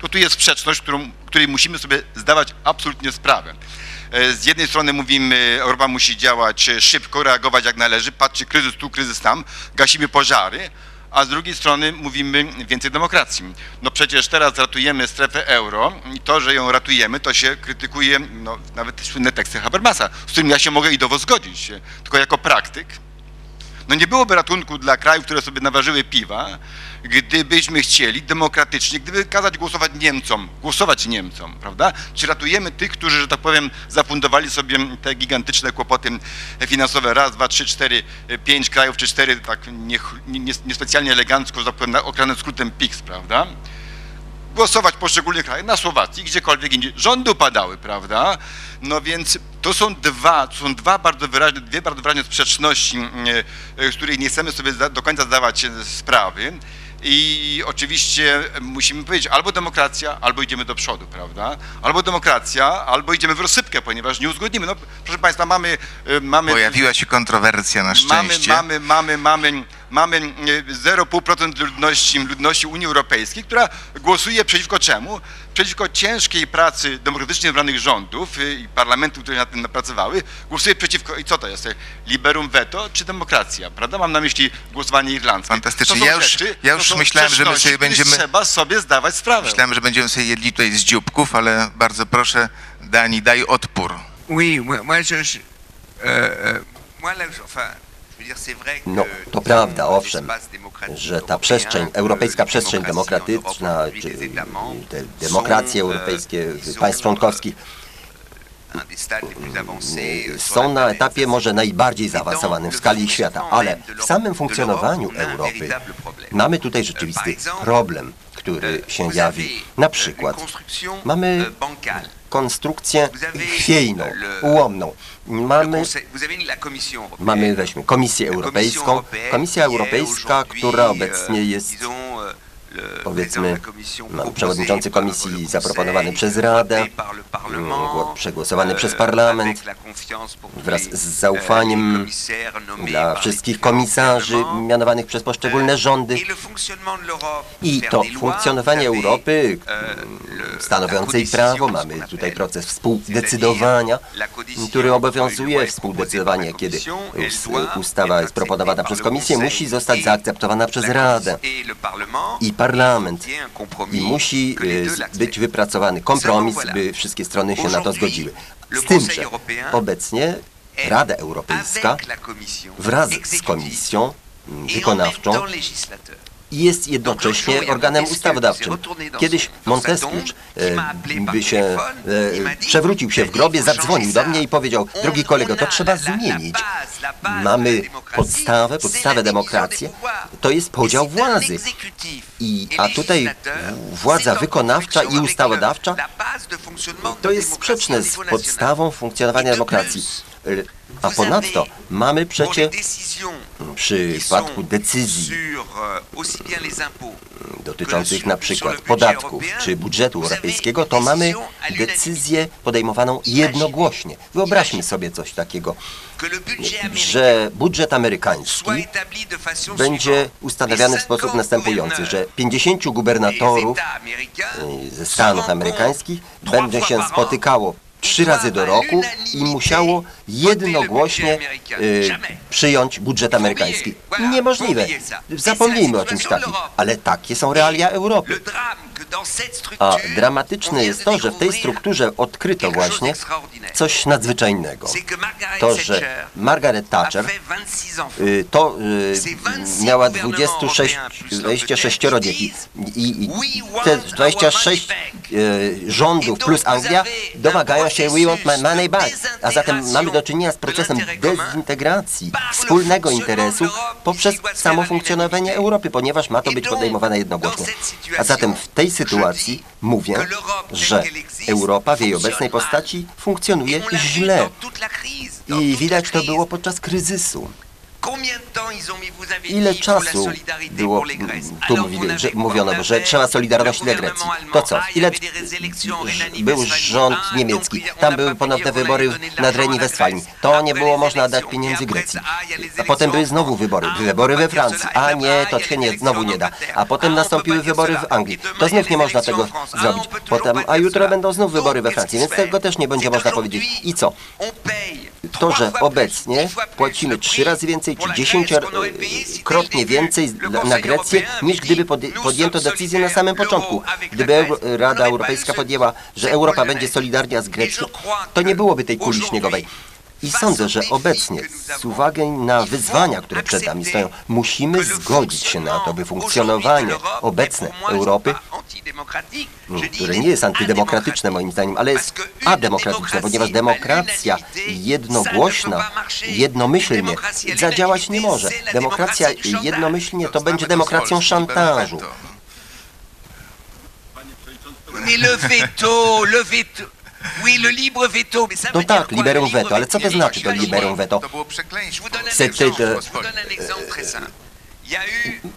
to tu jest sprzeczność, którą, której musimy sobie zdawać absolutnie sprawę. E, Z jednej strony mówimy, Europa musi działać szybko, reagować jak należy, patrzy kryzys tu, kryzys tam, gasimy pożary, a z drugiej strony mówimy więcej demokracji. No przecież teraz ratujemy strefę euro i to, że ją ratujemy, to się krytykuje no, nawet słynne teksty Habermasa, z którym ja się mogę idowo zgodzić, tylko jako praktyk. No nie byłoby ratunku dla krajów, które sobie naważyły piwa, gdybyśmy chcieli demokratycznie, gdyby kazać głosować Niemcom, głosować Niemcom, prawda? Czy ratujemy tych, którzy, że tak powiem, zafundowali sobie te gigantyczne kłopoty finansowe, raz, dwa, trzy, cztery, pięć krajów, czy cztery, tak niespecjalnie nie, niespecjalnie elegancko, że tak powiem, okranym skrótem PIX, prawda? Głosować poszczególnych krajach, na Słowacji, gdziekolwiek indziej, rządy upadały, prawda? No więc to są dwa, to są dwa bardzo wyraźne, dwie bardzo wyraźne sprzeczności, z których nie chcemy sobie do końca zdawać sprawy. I oczywiście musimy powiedzieć, albo demokracja, albo idziemy do przodu, prawda? Albo demokracja, albo idziemy w rozsypkę, ponieważ nie uzgodnimy. No, proszę Państwa, mamy... mamy Pojawiła się kontrowersja na szczęście. Mamy, mamy, mamy, mamy, mamy 0,5% ludności, ludności Unii Europejskiej, która głosuje przeciwko czemu? Przeciwko ciężkiej pracy demokratycznie wybranych rządów i parlamentów, które nad tym napracowały, głosuje przeciwko, i co to jest? Liberum veto czy demokracja, prawda? Mam na myśli głosowanie irlandzkie. Fantastycznie. Ja już, rzeczy, ja już myślałem, że my sobie będziemy... Trzeba sobie zdawać sprawę. Myślałem, że będziemy sobie jedli tutaj z dzióbków, ale bardzo proszę, Dani, daj odpór. Oui, moi, moi je. je- euh, euh, moi, là, je- enfin, No, to prawda, owszem, że ta przestrzeń, euh, europejska przestrzeń demokratyczna, czy te demokracje euh, europejskie disons, państw członkowskich euh, sur są na etapie może najbardziej zaawansowanym w skali świata, ale w samym funkcjonowaniu Europy mamy tutaj Par rzeczywisty problem, który euh, się jawi. Na euh, przykład mamy euh, konstrukcję chwiejną, ułomną. Mamy. Mamy, weźmy, Komisję Europejską. Komisja Europejska, która obecnie euh, jest, euh, powiedzmy, no, przewodniczący komisji zaproponowany przez Radę, mm, przegłosowany euh, przez Parlament, wraz z euh, zaufaniem dla wszystkich komisarzy mianowanych przez poszczególne rządy. De l'Europe, I to funkcjonowanie Europy, euh, le- stanowiącej prawo, mamy tutaj proces współdecydowania, który obowiązuje współdecydowanie, kiedy us- ustawa jest proponowana przez Komisję, musi zostać zaakceptowana przez Radę. I Parlament. I musi y, być wypracowany kompromis, by wszystkie strony się na to zgodziły. Z tym, że obecnie Rada Europejska wraz z Komisją mm, wykonawczą jest jednocześnie organem ustawodawczym. Kiedyś Montesquieu e, by się e, przewrócił się w grobie, zadzwonił do mnie i powiedział, drogi kolego, to trzeba zmienić. Mamy podstawę, podstawę demokracji, to jest podział władzy. I, a tutaj władza wykonawcza i ustawodawcza to jest sprzeczne z podstawą funkcjonowania demokracji. A ponadto mamy przecie w przypadku decyzji dotyczących na przykład podatków czy budżetu europejskiego, to mamy decyzję podejmowaną jednogłośnie. Wyobraźmy sobie coś takiego, że budżet amerykański będzie ustanawiany w sposób następujący, że 50 gubernatorów ze Stanów amerykańskich będzie się spotykało trzy razy do roku i musiało jednogłośnie y, przyjąć budżet amerykański. Niemożliwe. Zapomnijmy o czymś takim. Ale takie są realia Europy. A dramatyczne jest to, że w tej strukturze odkryto właśnie coś nadzwyczajnego. To, że Margaret Thatcher y, to y, miała 26, 26 dzieci i, te 26 y, rządów plus Anglia domagają się we want my money back. A zatem mamy do czynienia z procesem dezintegracji wspólnego interesu poprzez samo funkcjonowanie Europy, ponieważ ma to być podejmowane jednogłośnie. A zatem w tej sytuacji mówię, że Europa w jej obecnej postaci funkcjonuje źle. I widać to było podczas kryzysu. Ile czasu było, tu mówili, że, mówiono, że trzeba solidarności dla Grecji. To co? Ile był rząd niemiecki? Tam były ponowne wybory nad Reni Westfalii. To nie było można dać pieniędzy Grecji. A potem były znowu wybory. Wybory we Francji. A nie, to się nie, znowu nie da. A potem nastąpiły wybory w Anglii. To znów nie można tego zrobić. Potem, a jutro będą znów wybory we Francji, więc tego też nie będzie można powiedzieć. I co? To, że obecnie płacimy trzy razy więcej czy dziesięciokrotnie więcej na Grecję, niż gdyby podjęto decyzję na samym początku. Gdyby Rada Europejska podjęła, że Europa będzie solidarna z Grecją, to nie byłoby tej kuli śniegowej. I sądzę, że obecnie, z uwagi na wyzwania, które przed nami stoją, musimy zgodzić się na to, by funkcjonowanie obecne Europy, które nie jest antydemokratyczne moim zdaniem, ale jest ademokratyczne, ponieważ demokracja jednogłośna, jednomyślnie zadziałać nie może. Demokracja jednomyślnie to będzie demokracją szantażu. le veto, le veto. No tak, liberum veto, ale co to znaczy to liberum veto? To było przekleństwo. C'était de...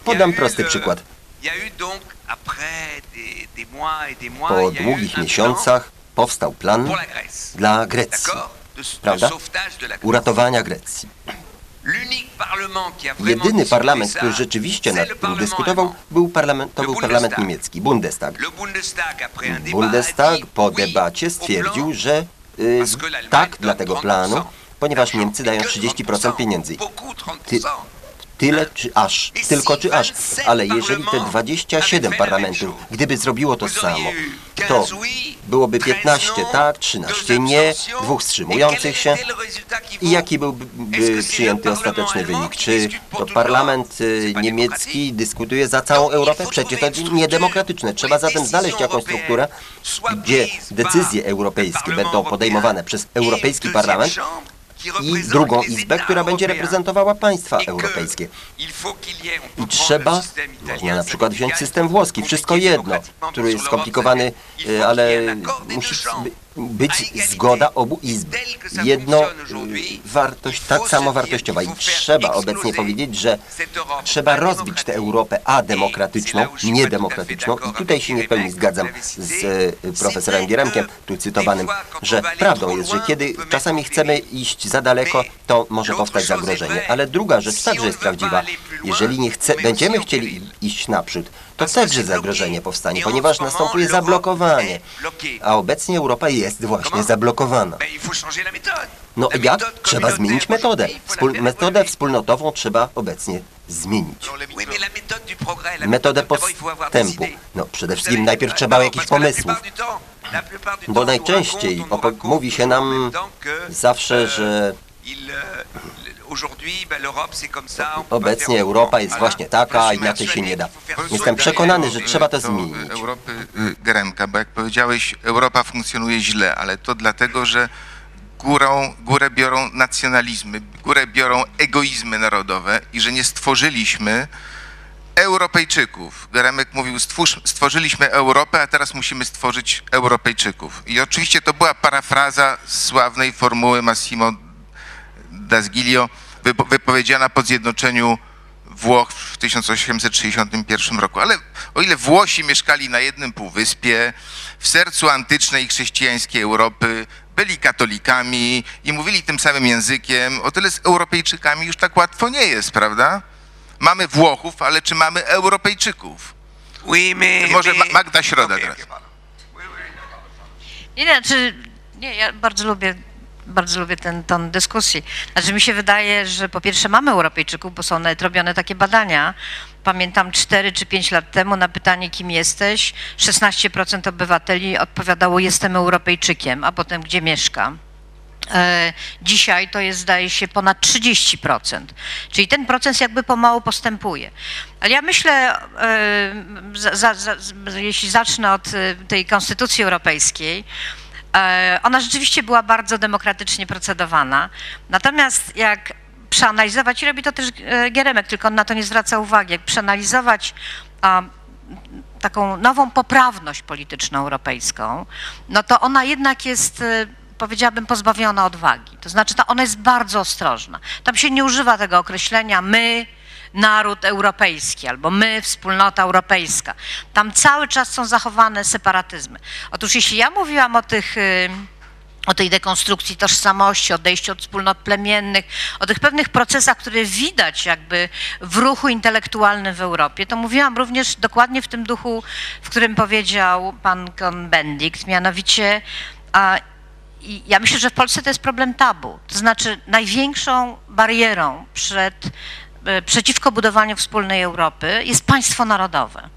Podam prosty przykład. Po długich miesiącach powstał plan dla Grecji, prawda? Uratowania Grecji. Jedyny parlament, który rzeczywiście nad tym dyskutował, był parlament, to był parlament niemiecki, Bundestag. Bundestag po debacie stwierdził, że y, tak dla tego planu, ponieważ Niemcy dają 30% pieniędzy. Ty, tyle czy aż, tylko czy aż. Ale jeżeli te 27 parlamentów, gdyby zrobiło to samo, to byłoby 15 tak, 13 nie, dwóch wstrzymujących się. I jaki byłby przyjęty ostateczny wynik? Czy to parlament y, niemiecki dyskutuje za całą Europę? Przecież to niedemokratyczne. Trzeba zatem znaleźć jakąś strukturę, gdzie decyzje europejskie będą podejmowane przez Europejski Parlament, i drugą izbę, która będzie reprezentowała państwa europejskie. I trzeba, można na przykład wziąć system włoski, wszystko jedno, który jest skomplikowany, e, ale musi być zgoda obu izb. Jedno wartość, tak samo wartościowa. I trzeba obecnie powiedzieć, że trzeba rozbić tę Europę ademokratyczną, niedemokratyczną. I tutaj się nie pełni zgadzam z e, profesorem Gieremkiem, tu cytowanym, że prawdą jest, że kiedy czasami chcemy iść za daleko, to może powstać zagrożenie. Ale druga rzecz także jest prawdziwa. Jeżeli nie chce, będziemy chcieli iść naprzód, to także zagrożenie powstanie, ponieważ następuje zablokowanie. A obecnie Europa jest właśnie zablokowana. No jak? Trzeba zmienić metodę. Wspól metodę wspólnotową trzeba obecnie zmienić. Metodę postępu. No przede wszystkim najpierw trzeba jakichś pomysłów. Bo najczęściej mówi się nam zawsze, że Obecnie Europa jest właśnie taka, inaczej się nie da. Jestem przekonany, że trzeba to zmienić. Europy y, Geremka, bo jak powiedziałeś, Europa funkcjonuje źle, ale to dlatego, że górą, górę biorą nacjonalizmy, górę biorą egoizmy narodowe i że nie stworzyliśmy Europejczyków. Geremek mówił, stwórz, stworzyliśmy Europę, a teraz musimy stworzyć Europejczyków. I oczywiście to była parafraza sławnej formuły Massimo D'Asgilio, wypowiedziana po zjednoczeniu Włoch w 1861 roku. Ale o ile Włosi mieszkali na jednym półwyspie, w sercu antycznej chrześcijańskiej Europy, byli katolikami i mówili tym samym językiem, o tyle z Europejczykami już tak łatwo nie jest, prawda? Mamy Włochów, ale czy mamy Europejczyków? Może Magda Środa teraz. Nie, nie, czy, nie, ja bardzo lubię bardzo lubię ten ton dyskusji. Znaczy mi się wydaje, że po pierwsze mamy Europejczyków, bo są nawet robione takie badania. Pamiętam 4 czy 5 lat temu na pytanie, kim jesteś, 16% obywateli odpowiadało, jestem Europejczykiem, a potem gdzie mieszka. E, dzisiaj to jest, zdaje się, ponad 30%. Czyli ten proces jakby pomału postępuje. Ale ja myślę, e, za, za, za, jeśli zacznę od e, tej Konstytucji Europejskiej, ona rzeczywiście była bardzo demokratycznie procedowana. Natomiast jak przeanalizować, i robi to też Geremek, tylko on na to nie zwraca uwagi, jak przeanalizować taką nową poprawność polityczną europejską, no to ona jednak jest powiedziałabym, pozbawiona odwagi. To znaczy, ona jest bardzo ostrożna. Tam się nie używa tego określenia my, naród europejski albo my, wspólnota europejska. Tam cały czas są zachowane separatyzmy. Otóż jeśli ja mówiłam o tych y, o tej dekonstrukcji tożsamości, odejściu od wspólnot plemiennych, o tych pewnych procesach, które widać jakby w ruchu intelektualnym w Europie, to mówiłam również dokładnie w tym duchu, w którym powiedział pan Cohn-Bendit, mianowicie a, ja myślę, że w Polsce to jest problem tabu. To znaczy największą barierą przed, przeciwko budowaniu wspólnej Europy jest państwo narodowe.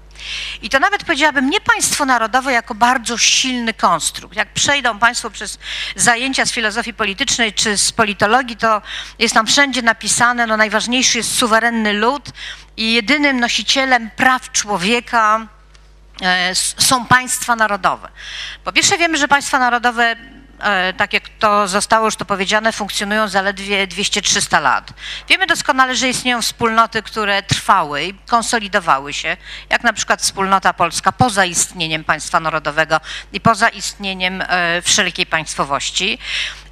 I to nawet powiedziałabym nie państwo narodowe jako bardzo silny konstrukt. Jak przejdą Państwo przez zajęcia z filozofii politycznej czy z politologii, to jest tam wszędzie napisane, no najważniejszy jest suwerenny lud i jedynym nosicielem praw człowieka e, są państwa narodowe. Po pierwsze wiemy, że państwa narodowe E, tak jak to zostało już to powiedziane, funkcjonują zaledwie 200-300 lat. Wiemy doskonale, że istnieją wspólnoty, które trwały i konsolidowały się, jak na przykład wspólnota polska poza istnieniem państwa narodowego i poza istnieniem e, wszelkiej państwowości.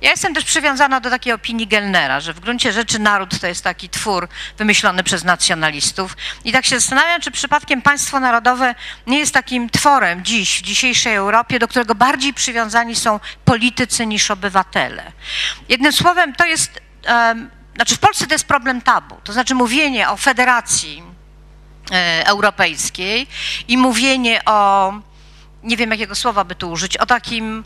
Ja jestem też przywiązana do takiej opinii Gelnera, że w gruncie rzeczy naród to jest taki twór wymyślony przez nacjonalistów. I tak się zastanawiam, czy przypadkiem państwo narodowe nie jest takim tworem dziś, w dzisiejszej Europie, do którego bardziej przywiązani są politycy niż obywatele. Jednym słowem, to jest, um, znaczy w Polsce to jest problem tabu, to znaczy mówienie o federacji e, europejskiej i mówienie o, nie wiem jakiego słowa by tu użyć, o takim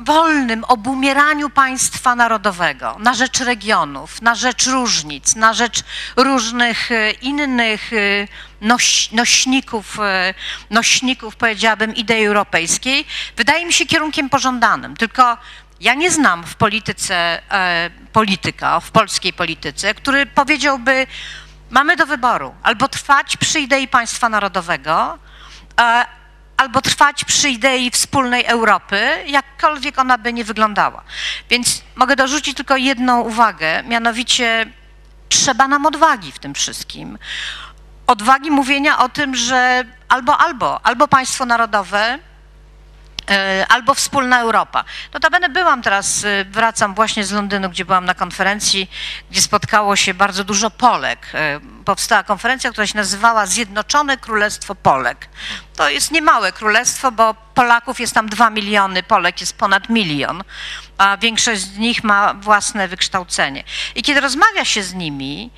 wolnym obumieraniu państwa narodowego na rzecz regionów, na rzecz różnic, na rzecz różnych e, innych e, noś, nośników, e, nośników, powiedziałabym, idei europejskiej, wydaje mi się kierunkiem pożądanym. Tylko ja nie znam w polityce polityka, w polskiej polityce, który powiedziałby, mamy do wyboru albo trwać przy idei państwa narodowego, albo trwać przy idei wspólnej Europy, jakkolwiek ona by nie wyglądała. Więc mogę dorzucić tylko jedną uwagę, mianowicie trzeba nam odwagi w tym wszystkim. Odwagi mówienia o tym, że albo, albo, albo państwo narodowe, albo wspólna Europa. Notabene byłam teraz, e, wracam właśnie z Londynu, gdzie byłam na konferencji, gdzie spotkało się bardzo dużo Polek. E, powstała konferencja, która się nazywała Zjednoczone Królestwo Polek. To jest niemałe królestwo, bo Polaków jest tam dwa miliony, Polek jest ponad milion, a większość z nich ma własne wykształcenie. I kiedy rozmawia się z nimi,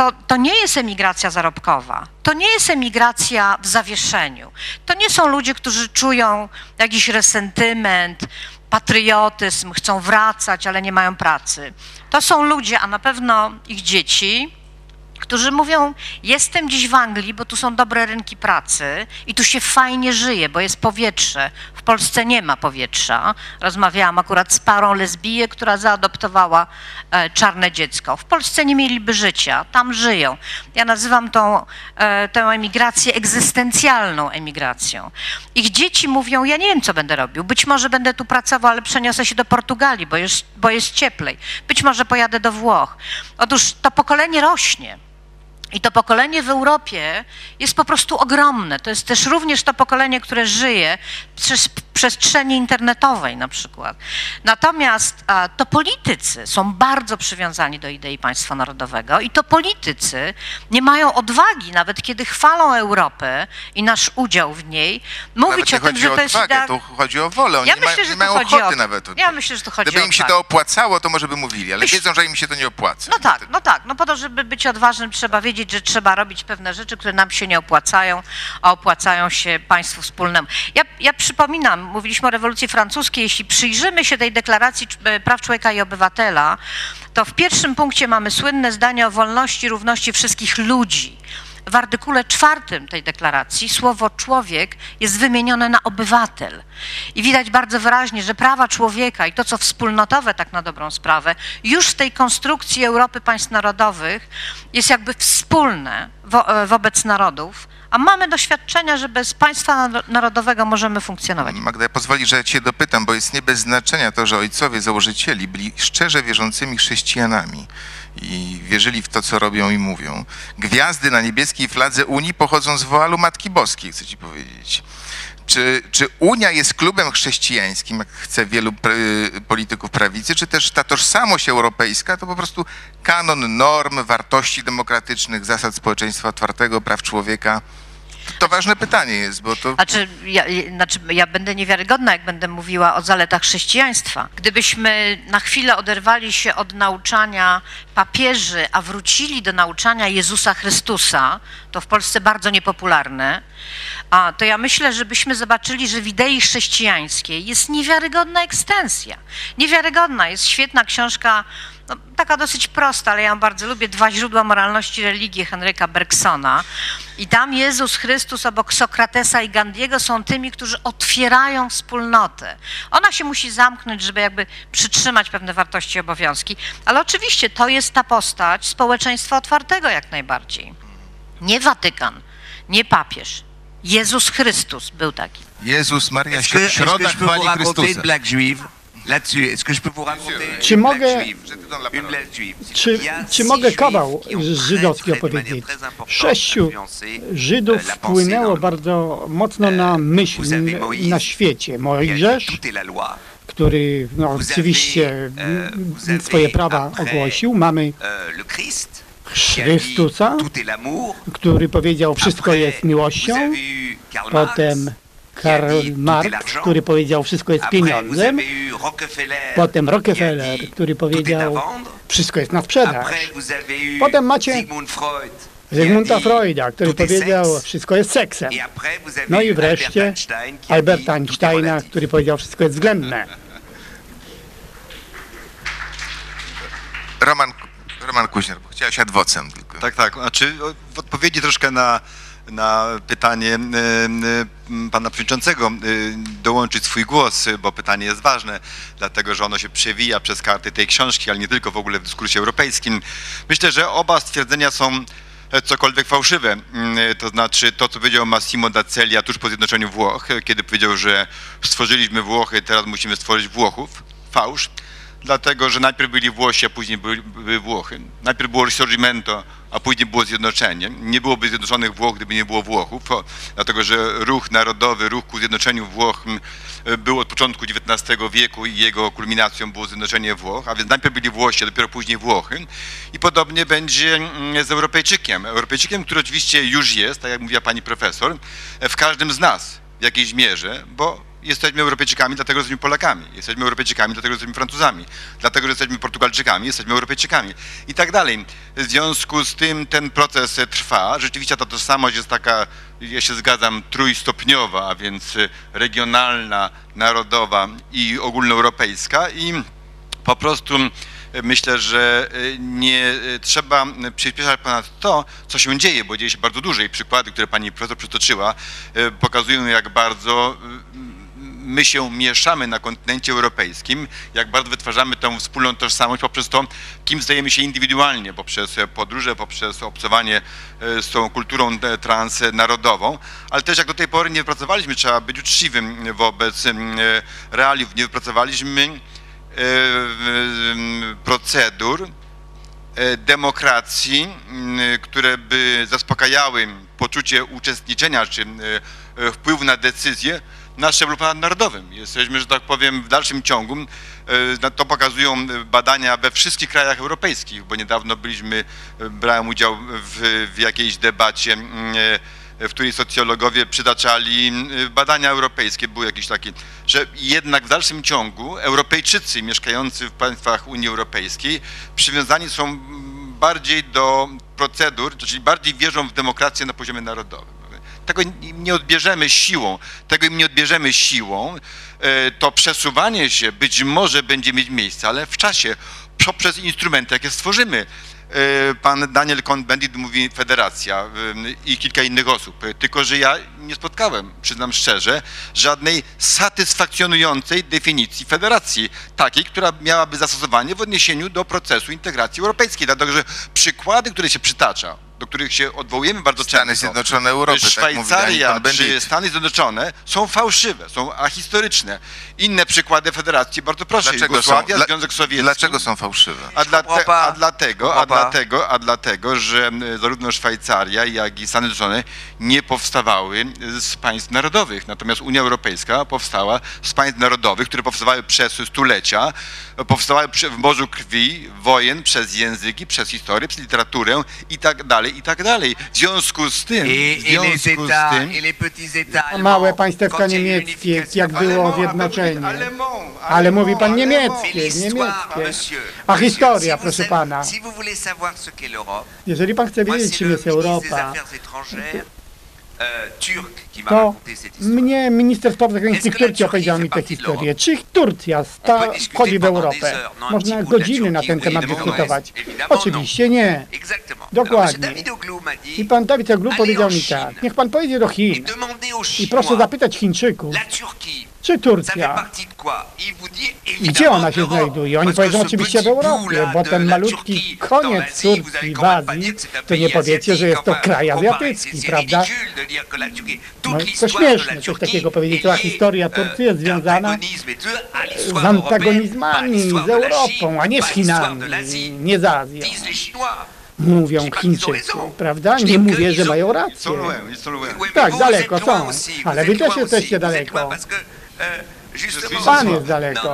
to, to nie jest emigracja zarobkowa, to nie jest emigracja w zawieszeniu. To nie są ludzie, którzy czują jakiś resentyment, patriotyzm, chcą wracać, ale nie mają pracy. To są ludzie, a na pewno ich dzieci, którzy mówią: Jestem dziś w Anglii, bo tu są dobre rynki pracy i tu się fajnie żyje, bo jest powietrze. W Polsce nie ma powietrza. Rozmawiałam akurat z parą lesbijek, która zaadoptowała e, czarne dziecko. W Polsce nie mieliby życia, tam żyją. Ja nazywam tą, e, tę emigrację egzystencjalną emigracją. Ich dzieci mówią: Ja nie wiem, co będę robił. Być może będę tu pracował, ale przeniosę się do Portugalii, bo jest, bo jest cieplej. Być może pojadę do Włoch. Otóż to pokolenie rośnie. I to pokolenie w Europie jest po prostu ogromne. To jest też również to pokolenie, które żyje przez przestrzeni internetowej na przykład. Natomiast to politycy są bardzo przywiązani do idei państwa narodowego i to politycy nie mają odwagi, nawet kiedy chwalą Europę i nasz udział w niej, mówić nawet o tym, że to jest odwagę, idea... to chodzi o wolę. Oni Ja nie, myślę, że nie tu mają ochoty o- nawet. ja to. myślę, że tu chodzi Gdyby im się odwagę. to opłacało, to może by mówili, ale wiedzą, że im się to nie opłaca. No tak, no tak. No po to, żeby być odważnym, trzeba wiedzieć, że trzeba robić pewne rzeczy, które nam się nie opłacają, a opłacają się państwu wspólnemu. Ja, ja przypominam, mówiliśmy o rewolucji francuskiej, jeśli przyjrzymy się tej deklaracji e, praw człowieka i obywatela, to w pierwszym punkcie mamy słynne zdanie o wolności, równości wszystkich ludzi. W artykule czwartym tej deklaracji słowo człowiek jest wymienione na obywatel. I widać bardzo wyraźnie, że prawa człowieka i to, co wspólnotowe, tak na dobrą sprawę, już w tej konstrukcji Europy państw narodowych jest jakby wspólne wo, e, wobec narodów, a mamy doświadczenia, że bez państwa naro- narodowego możemy funkcjonować. Magda, pozwoli, że cię dopytam, bo jest nie bez znaczenia to, że ojcowie założycieli byli szczerze wierzącymi chrześcijanami i wierzyli w to, co robią i mówią. Gwiazdy na niebieskiej fladze Unii pochodzą z woalu Matki Boskiej, chcę ci powiedzieć. Czy, czy Unia jest klubem chrześcijańskim, jak chce wielu pr- polityków prawicy, czy też ta tożsamość europejska to po prostu kanon norm, wartości demokratycznych, zasad społeczeństwa otwartego, praw człowieka? To ważne pytanie jest, bo to... Znaczy ja, znaczy, ja będę niewiarygodna, jak będę mówiła o zaletach chrześcijaństwa. Gdybyśmy na chwilę oderwali się od nauczania papieży, a wrócili do nauczania Jezusa Chrystusa, to w Polsce bardzo niepopularne, a, to ja myślę, że byśmy zobaczyli, że w idei chrześcijańskiej jest niewiarygodna ekstensja. Niewiarygodna. Jest świetna książka, no, taka dosyć prosta, ale ja ją bardzo lubię, Dwa źródła moralności religii Henryka Bergsona. I tam Jezus Chrystus obok Sokratesa i Gandiego są tymi, którzy otwierają wspólnotę. Ona się musi zamknąć, żeby jakby przytrzymać pewne wartości i obowiązki, ale oczywiście to jest ta postać społeczeństwa otwartego jak najbardziej. Nie Watykan, nie papież. Jezus Chrystus był taki. Jezus Maria, środa chwali Chrystusa. Raconter Czy mogę-. Czy, y czy mogę kawał żydowski opowiedzieć? Sześciu Żydów euh, pensée wpłynęło bardzo mocno na myśl na świecie. Mojżesz, który no, oczywiście euh, swoje prawa ogłosił. Mamy Euh, Chrystusa, który powiedział wszystko jest miłością. Potem Karl Marx, który powiedział wszystko jest pieniądzem. Potem a Rockefeller, który powiedział wszystko jest na sprzedaż. Potem macie Sigmund Freud, qui a Zygmunta Freuda, który powiedział wszystko jest seksem. No i wreszcie a Alberta Einsteina, który powiedział wszystko jest względne. Roman, Roman Kuźniar, bo chciałeś adwocem tylko. Tak, tak. Znaczy o, w odpowiedzi troszkę na, na pytanie e, pana przewodniczącego e, dołączyć swój głos, bo pytanie jest ważne, dlatego że ono się przewija przez karty tej książki, ale nie tylko w ogóle w dyskursie europejskim. Myślę, że oba stwierdzenia są cokolwiek fałszywe. Mm, To znaczy to, co powiedział Massimo D'Azelia tuż po zjednoczeniu Włoch, kiedy powiedział, że stworzyliśmy Włochy, teraz musimy stworzyć Włochów. Fałsz dlatego że najpierw byli Włosi, a później były, były Włochy. Najpierw było Risorgimento, a później było zjednoczenie. Nie byłoby zjednoczonych Włoch, gdyby nie było Włochów, dlatego że ruch narodowy, ruch ku zjednoczeniu Włoch m, był od początku XIX wieku i jego kulminacją było zjednoczenie Włoch, a więc najpierw byli Włosi, a dopiero później Włochy. I podobnie będzie z Europejczykiem. Europejczykiem, który oczywiście już jest, tak jak mówiła pani profesor, w każdym z nas w jakiejś mierze, bo jesteśmy Europejczykami, dlatego że jesteśmy Polakami. Jesteśmy Europejczykami, dlatego że jesteśmy Francuzami. Dlatego, że jesteśmy Portugalczykami, jesteśmy Europejczykami. I tak dalej. W związku z tym ten proces e, trwa. Rzeczywiście ta tożsamość jest taka, ja się zgadzam, trójstopniowa, a więc e, regionalna, narodowa i ogólnoeuropejska. I po prostu myślę, że y, nie trzeba przyspieszać ponad to, co się dzieje, bo dzieje się bardzo dużo i przykłady, które pani profesor przytoczyła, pokazują, jak bardzo my się mieszamy na kontynencie europejskim, jak bardzo wytwarzamy tę wspólną tożsamość poprzez to, kim stajemy się indywidualnie, poprzez podróże, poprzez obcowanie z tą kulturą transnarodową, ale też jak do tej pory nie wypracowaliśmy, trzeba być uczciwym wobec realiów, nie wypracowaliśmy E, procedur e, demokracji, które by zaspokajały poczucie uczestniczenia czy e, wpływu na decyzje na szczeblu ponadnarodowym. Jesteśmy, że tak powiem, w dalszym ciągu, to pokazują badania we wszystkich krajach europejskich, bo niedawno byliśmy, brałem udział w, w jakiejś debacie w której socjologowie przytaczali badania europejskie, były jakieś takie, że jednak w dalszym ciągu Europejczycy mieszkający w państwach Unii Europejskiej przywiązani są bardziej do procedur, czyli bardziej wierzą w demokrację na poziomie narodowym. Tego im nie odbierzemy siłą, tego im nie odbierzemy siłą. E, to przesuwanie się być może będzie mieć miejsce, ale w czasie, poprzez instrumenty, jakie stworzymy. E, pan Daniel Cohn-Bendit mówi federacja i kilka innych osób, tylko że ja nie spotkałem, przyznam szczerze, żadnej satysfakcjonującej definicji federacji, takiej, która miałaby zastosowanie w odniesieniu do procesu integracji europejskiej, dlatego że przykłady, które się przytacza, do których się odwołujemy bardzo Stany często. Zjednoczone Europy, Szwajcaria tak czy Stany Zjednoczone są fałszywe, są ahistoryczne. Inne przykłady federacji, bardzo proszę, Dlaczego Jugosławia, są, Związek Sowiecki. Dlaczego są fałszywe? A, dla, Europa. a, dlatego, a, dlatego, a dlatego, że zarówno Szwajcaria, jak i Stany Zjednoczone nie powstawały z państw narodowych. Natomiast Unia Europejska powstała z państw narodowych, które powstawały przez stulecia, powstawały w morzu krwi, wojen, przez języki, przez historię, przez literaturę i tak dalej, i tak dalej. W związku z tym, w związku z tym, małe państewka y niemieckie, jak było zjednoczenie. Ale mówi pan niemieckie, niemieckie. A historia, proszę pana. Jeżeli pan chce wiedzieć, czym jest Europa, to cette histoire. mnie minister spraw zagranicznych Turcji opowiedział mi tę historię. Czy Turcja sta, wchodzi w Europę? no, Można godziny na ten temat dyskutować. évidemment, Oczywiście nie. Dokładnie. I pan Dawid Oglu powiedział mi tak, niech pan pojedzie do Chin i proszę zapytać Chińczyków, czy Turcja, gdzie ona się znajduje? Oni powiedzą oczywiście w Europie, bo ten malutki koniec Turcji w Azji, to nie powiecie, że jest to kraj azjatycki, prawda? No, to śmieszne coś takiego powiedzieć. Cała historia euh, Turcji jest związana z antagonizmami z Europą, a nie z Chinami, nie z Azją. Mówią Chińczycy, prawda? Nie mówię, że mają rację. Tak, daleko są, ale wy też jesteście daleko. Justement, Pan jest daleko.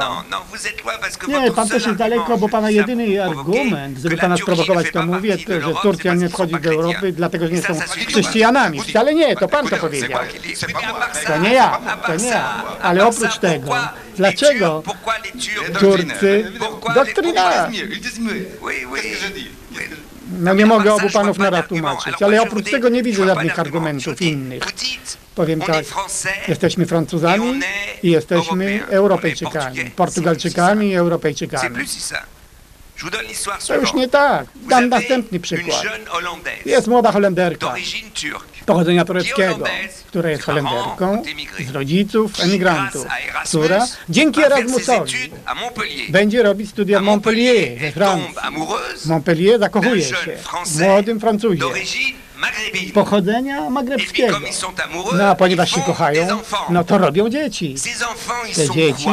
Êtes loin parce que Nie, pan też jest daleko, bo pana jedyny argument, żeby pana sprowokować, to mówię, że Turcja nie wchodzi do Europy, dlatego że nie są chrześcijanami. Wcale nie, to pan to powiedział. To nie ja, to nie ja. Ale oprócz tego, dlaczego Turcy, doktryna, no nie mogę obu panów naraz tłumaczyć, ale oprócz tego nie widzę żadnych argumentów innych. Powiem tak, jesteśmy Francuzami i jesteśmy. Europejczykami. Portugalczykami i Europejczykami. To już nie tak. Dam następny przykład. Jest młoda Holenderka pochodzenia tureckiego, która jest Holenderką z rodziców emigrantów, która dzięki Erasmusowi będzie robić studia w Montpellier we Francji. Montpellier zakochuje się w młodym Francuzie. Pochodzenia magrebskiego. No a ponieważ się kochają, no to robią dzieci. Te dzieci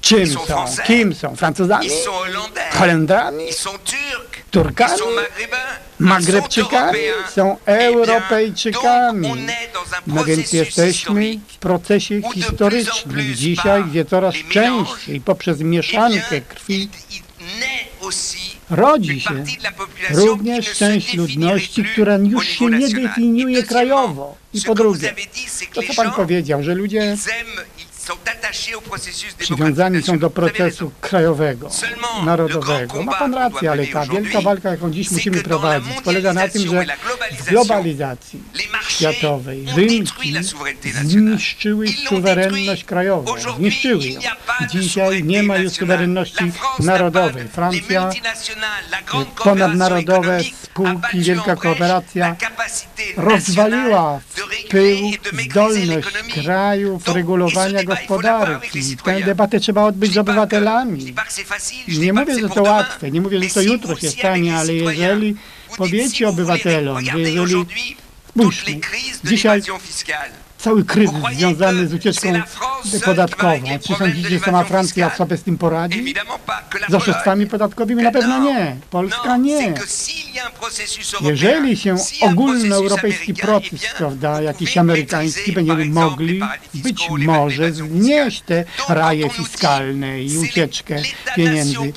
czym są. Kim są? Francuzami? Holendrami? Turkami? Magrebczykami? Są. Eh Europejczykami. No więc jesteśmy w procesie historycznym dzisiaj, gdzie coraz częściej poprzez eh mieszankę bien, krwi il- il naît aussi rodzi się również część ludności, która już się nie definiuje krajowo. I po drugie, to co pan powiedział, że ludzie Przywiązani są do procesu krajowego, narodowego. Ma pan rację, ale ta wielka walka, jaką dziś musimy prowadzić, polega na tym, że w globalizacji światowej rynki zniszczyły suwerenność krajową. Zniszczyły ją. Dzisiaj nie ma już suwerenności narodowej. Francja, ponadnarodowe spółki, wielka kooperacja rozwaliła w pył zdolność krajów regulowania gospodarki. Tę debatę trzeba odbyć z obywatelami. Nie mówię, że to łatwe, nie mówię, że to jutro się stanie, ale jeżeli powiecie obywatelom, że jeżeli spójrzmy, dzisiaj cały kryzys związany z ucieczką podatkową. Czy sądzicie, że sama Francja sobie z tym poradzi? Z oszustwami podatkowymi? Na pewno nie. Polska nie. Jeżeli się ogólnoeuropejski proces, prawda, jakiś amerykański, będziemy mogli być może znieść te raje fiskalne i ucieczkę pieniędzy.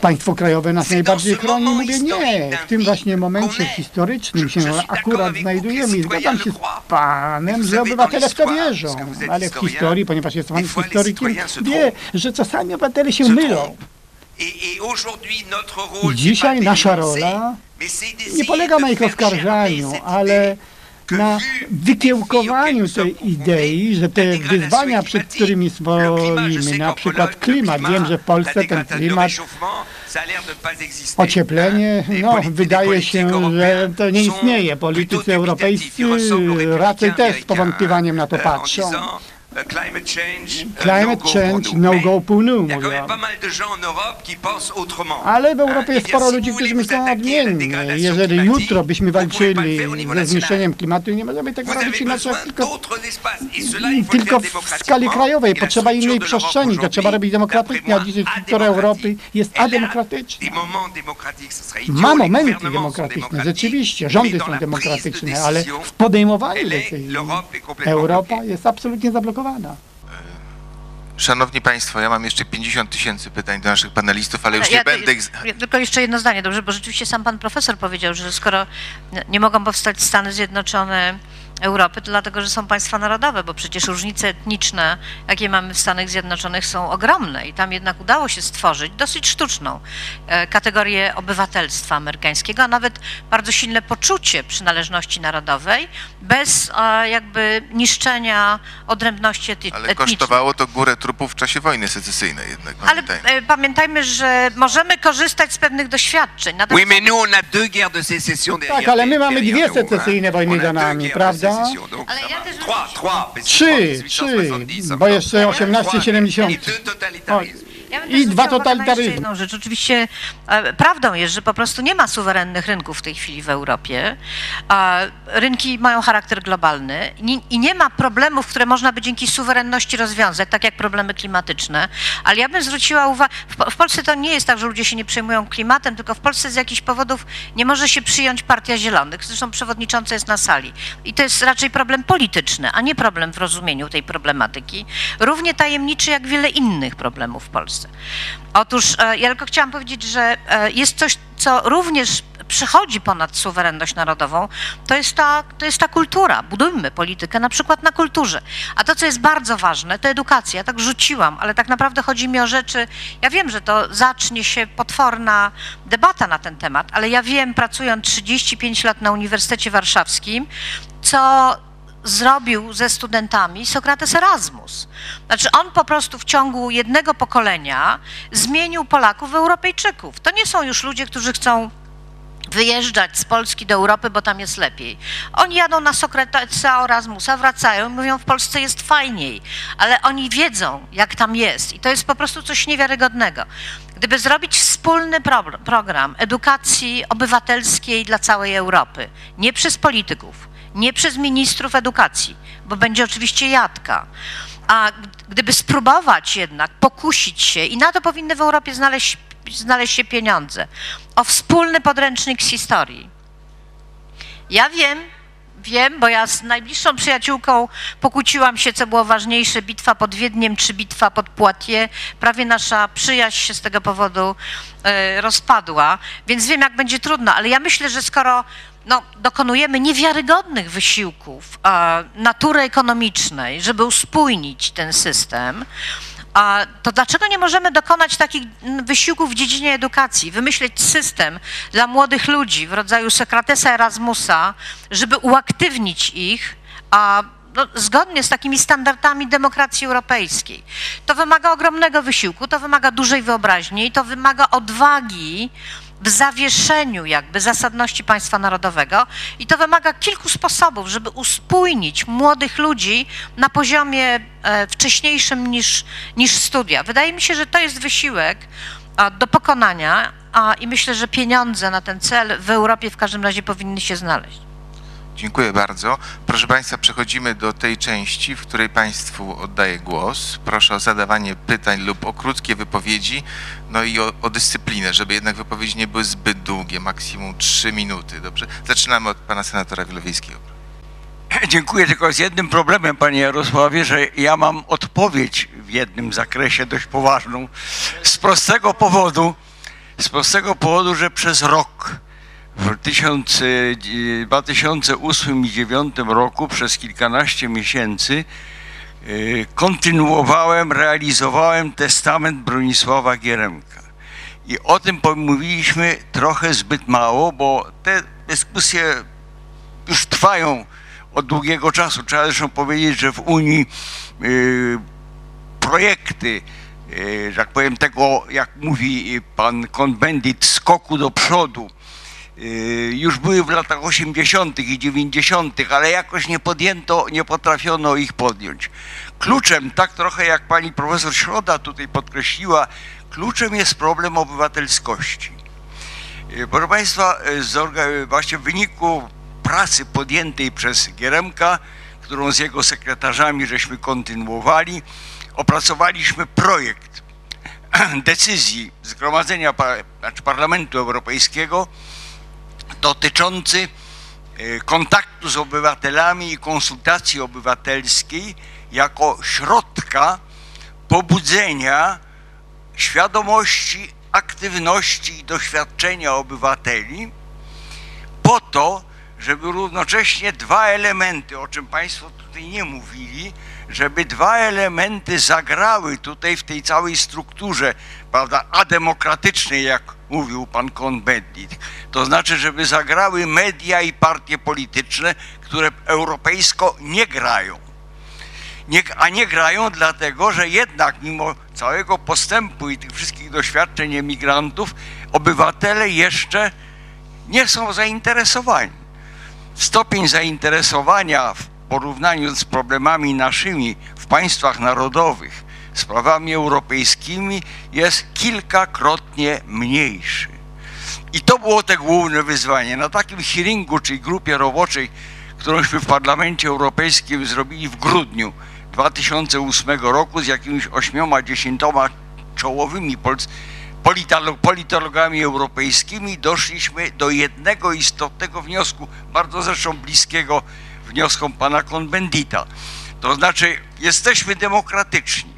Państwo krajowe nas najbardziej chroni. Mówię nie. W tym właśnie momencie historycznym się akurat znajdujemy i zgadzam się z panem, że obywatele w to wierzą. Ale w historii, ponieważ jest pan historykiem, wie, że czasami obywatele się mylą. I dzisiaj nasza rola nie polega na ich oskarżaniu, ale na wykiełkowaniu tej idei, że te wyzwania, przed którymi stoimy, na przykład klimat, wiem, że w Polsce ten klimat, ocieplenie, no wydaje się, że to nie istnieje. Politycy europejscy raczej też z powątpiewaniem na to patrzą. Climate change, no go półnu, mówią. Ale w Europie jest sporo ludzi, którzy myślą odmiennie. Jeżeli jutro byśmy walczyli ze zniszczeniem klimatu, nie możemy tego robić inaczej, tylko, tylko w skali krajowej. Potrzeba innej przestrzeni, to trzeba robić demokratycznie, a dzisiaj struktura Europy jest ademokratyczna. Ma momenty demokratyczne, rzeczywiście, rządy są demokratyczne, ale w podejmowaniu decyzji Europa jest absolutnie zablokowana. Szanowni Państwo, ja mam jeszcze 50 tysięcy pytań do naszych panelistów, ale już Ja nie będę ich... ja Tylko jeszcze jedno zdanie, dobrze, bo rzeczywiście sam pan profesor powiedział, że skoro nie mogą powstać Stany Zjednoczone Europy, to dlatego, że są państwa narodowe, bo przecież różnice etniczne, jakie mamy w Stanach Zjednoczonych są ogromne i tam jednak udało się stworzyć dosyć sztuczną e, kategorię obywatelstwa amerykańskiego, a nawet bardzo silne poczucie przynależności narodowej bez e, jakby niszczenia odrębności ety- Ale etnicznej. kosztowało to górę trupów w czasie wojny secesyjnej jednak, Ale pamiętajmy. e, pamiętajmy, że możemy korzystać z pewnych doświadczeń. Oui, Natomiast mais nous, on a deux guerres de sécession derrière Tak, ale my mamy dwie secesyjne wojny za nami, prawda? Que Trzy, 1870, trzy, bo jeszcze 1870. Ja I dwa totalitaryzmy. jedną rzecz. Oczywiście e, prawdą jest, że po prostu nie ma suwerennych rynków w tej chwili w Europie. E, rynki mają charakter globalny i nie ma problemów, które można by dzięki suwerenności rozwiązać, tak jak problemy klimatyczne. Ale ja bym zwróciła uwagę, w, w Polsce to nie jest tak, że ludzie się nie przejmują klimatem, tylko w Polsce z jakichś powodów nie może się przyjąć Partia Zielonych. Zresztą przewodnicząca jest na sali. I to jest raczej problem polityczny, a nie problem w rozumieniu tej problematyki. Równie tajemniczy jak wiele innych problemów w Polsce. Otóż e, ja tylko chciałam powiedzieć, że e, jest coś, co również przechodzi ponad suwerenność narodową, to jest, ta, to jest ta kultura. Budujmy politykę na przykład na kulturze. A to, co jest bardzo ważne, to edukacja. Ja tak rzuciłam, ale tak naprawdę chodzi mi o rzeczy, ja wiem, że to zacznie się potworna debata na ten temat, ale ja wiem, pracując 35 lat na Uniwersytecie Warszawskim, co zrobił ze studentami Sokrates Erasmus. Znaczy on po prostu w ciągu jednego pokolenia zmienił Polaków w Europejczyków. To nie są już ludzie, którzy chcą wyjeżdżać z Polski do Europy, bo tam jest lepiej. Oni jadą na Sokratesa Erasmusa, wracają i mówią, w Polsce jest fajniej, ale oni wiedzą, jak tam jest i to jest po prostu coś niewiarygodnego. Gdyby zrobić wspólny pro program edukacji obywatelskiej dla całej Europy, nie przez polityków, nie przez ministrów edukacji, bo będzie oczywiście jadka, a gdyby spróbować jednak pokusić się, i na to powinny w Europie znaleźć, znaleźć się pieniądze, o wspólny podręcznik z historii. Ja wiem, wiem, bo ja z najbliższą przyjaciółką pokłóciłam się, co było ważniejsze, bitwa pod Wiedniem czy bitwa pod Poitiers. Prawie nasza przyjaźń się z tego powodu e, rozpadła, więc wiem, jak będzie trudno, ale ja myślę, że skoro no, dokonujemy niewiarygodnych wysiłków e, natury ekonomicznej, żeby uspójnić ten system, a to dlaczego nie możemy dokonać takich mm, wysiłków w dziedzinie edukacji, wymyśleć system dla młodych ludzi w rodzaju Sokratesa Erasmusa, żeby uaktywnić ich, a no, zgodnie z takimi standardami demokracji europejskiej. To wymaga ogromnego wysiłku, to wymaga dużej wyobraźni to wymaga odwagi w zawieszeniu jakby zasadności państwa narodowego i to wymaga kilku sposobów, żeby uspójnić młodych ludzi na poziomie e, wcześniejszym niż, niż studia. Wydaje mi się, że to jest wysiłek do pokonania a, i myślę, że pieniądze na ten cel w Europie w każdym razie powinny się znaleźć. Dziękuję bardzo. Proszę Państwa, przechodzimy do tej części, w której Państwu oddaję głos. Proszę o zadawanie pytań lub o krótkie wypowiedzi, no i o, o dyscyplinę, żeby jednak wypowiedzi nie były zbyt długie, maksimum 3 minuty. Dobrze? Zaczynamy od Pana Senatora Wilowiejskiego. Dziękuję, tylko z jednym problemem, panie Jarosławie, że ja mam odpowiedź w jednym zakresie dość poważną. Z prostego powodu, z prostego powodu, że przez rok w 1000, 2008 i 2009 roku przez kilkanaście miesięcy y, kontynuowałem, realizowałem testament Bronisława Gieremka. I o tym mówiliśmy trochę zbyt mało, bo te dyskusje już trwają od długiego czasu. Trzeba zresztą powiedzieć, że w Unii y, projekty, tak powiem, tego, jak mówi pan Konbendit, skoku do przodu, już były w latach 80. i 90., ale jakoś nie podjęto, nie potrafiono ich podjąć. Kluczem, tak trochę jak pani profesor Środa tutaj podkreśliła, kluczem jest problem obywatelskości. Proszę Państwa, właśnie w wyniku pracy podjętej przez Gieremka, którą z jego sekretarzami żeśmy kontynuowali, opracowaliśmy projekt decyzji Zgromadzenia znaczy Parlamentu Europejskiego dotyczący e, kontaktu z obywatelami i konsultacji obywatelskiej jako środka pobudzenia świadomości, aktywności i doświadczenia obywateli po to, żeby równocześnie dwa elementy, o czym Państwo tutaj nie mówili, żeby dwa elementy zagrały tutaj w tej całej strukturze, prawda, ademokratycznej, jak mówił pan Cohn-Bendit. To znaczy, żeby zagrały media i partie polityczne, które europejsko nie grają. Nie, a nie grają dlatego, że jednak mimo całego postępu i tych wszystkich doświadczeń emigrantów, obywatele jeszcze nie są zainteresowani stopień zainteresowania w porównaniu z problemami naszymi w państwach narodowych, sprawami europejskimi jest kilkakrotnie mniejszy. I to było te główne wyzwanie. Na takim hearingu, czyli grupie roboczej, którąśmy w Parlamencie Europejskim zrobili w grudniu 2008 roku z jakimiś ośmioma, dziesięcioma czołowymi politologami europejskimi doszliśmy do jednego istotnego wniosku, bardzo zresztą bliskiego wnioskom pana Konbendita. To znaczy, jesteśmy demokratyczni.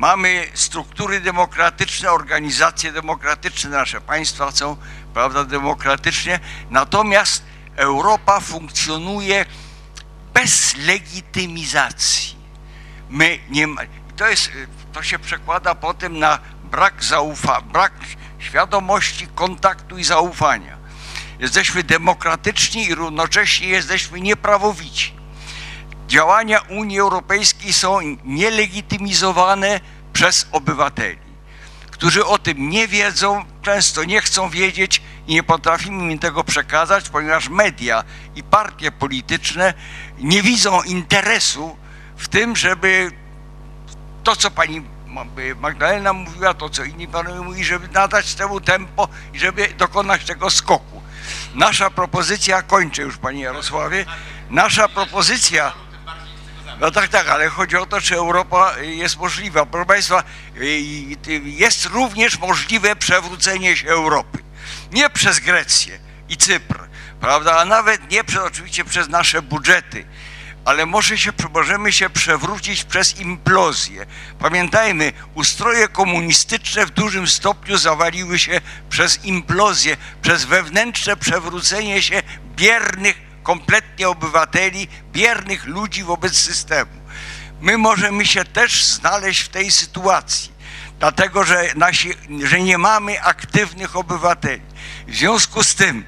Mamy struktury demokratyczne, organizacje demokratyczne, nasze państwa są, prawda, demokratycznie, natomiast Europa funkcjonuje bez legitymizacji. My nie ma, to jest, to się przekłada potem na brak zaufa, brak świadomości, kontaktu i zaufania. Jesteśmy demokratyczni i równocześnie jesteśmy nieprawowici. Działania Unii Europejskiej są nielegitymizowane przez obywateli, którzy o tym nie wiedzą, często nie chcą wiedzieć i nie potrafimy im tego przekazać, ponieważ media i partie polityczne nie widzą interesu w tym, żeby to, co pani Magdalena mówiła to, co inni panowie mówili, żeby nadać temu tempo i żeby dokonać tego skoku. Nasza propozycja, kończę już panie Jarosławie, nasza propozycja, no tak, tak, ale chodzi o to, czy Europa jest możliwa. Proszę Państwa, jest również możliwe przewrócenie się Europy. Nie przez Grecję i Cypr, prawda, a nawet nie przez, oczywiście przez nasze budżety, ale może się, możemy się przewrócić przez implozję. Pamiętajmy, ustroje komunistyczne w dużym stopniu zawaliły się przez implozję, przez wewnętrzne przewrócenie się biernych kompletnie obywateli, biernych ludzi wobec systemu. My możemy się też znaleźć w tej sytuacji, dlatego że, nasi, że nie mamy aktywnych obywateli. W związku z tym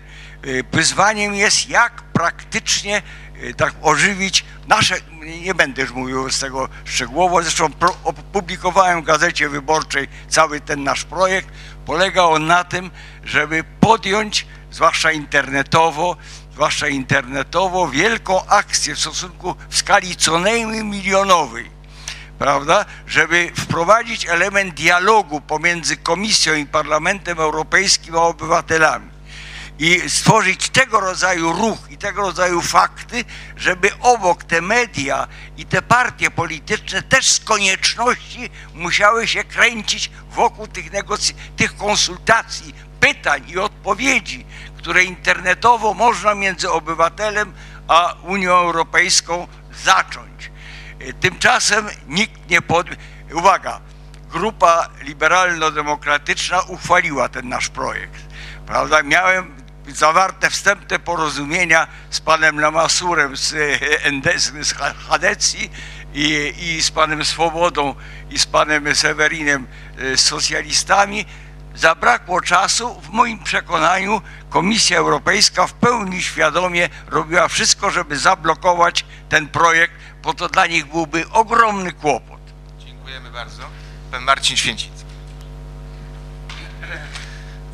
y, wyzwaniem jest, jak praktycznie y, tak ożywić nasze, nie będę już mówił z tego szczegółowo, zresztą opublikowałem w Gazecie Wyborczej cały ten nasz projekt. Polega on na tym, żeby podjąć, zwłaszcza internetowo, zwłaszcza internetowo, wielką akcję w stosunku w skali co najmniej milionowej, prawda, żeby wprowadzić element dialogu pomiędzy Komisją i Parlamentem Europejskim a obywatelami i stworzyć tego rodzaju ruch i tego rodzaju fakty, żeby obok te media i te partie polityczne też z konieczności musiały się kręcić wokół tych, negocy- tych konsultacji, pytań i odpowiedzi, które internetowo można między obywatelem a Unią Europejską zacząć. E, Tymczasem nikt nie pod... Uwaga, grupa liberalno-demokratyczna uchwaliła ten nasz projekt. Prawda? Miałem zawarte wstępne porozumienia z panem Lamasurem z, e, z Hadecji i, i z panem Swobodą i z panem Sewerinem e, z socjalistami. Zabrakło czasu. W moim przekonaniu Komisja Europejska w pełni świadomie robiła wszystko, żeby zablokować ten projekt, bo to dla nich byłby ogromny kłopot. Dziękujemy bardzo. Pan Marcin Święcicki.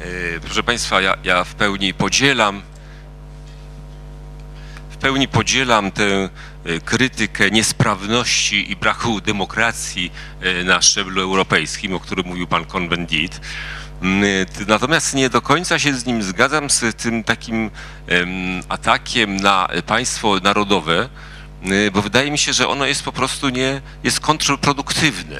E, Proszę Państwa, ja, ja w pełni podzielam w pełni podzielam tę e, krytykę niesprawności i braku demokracji e, na szczeblu europejskim, o którym mówił pan Cohn-Bendit. Mm, t- Natomiast nie do końca się z nim zgadzam z tym takim em, atakiem na państwo narodowe, y, bo wydaje mi się, że ono jest po prostu nie, jest kontrproduktywne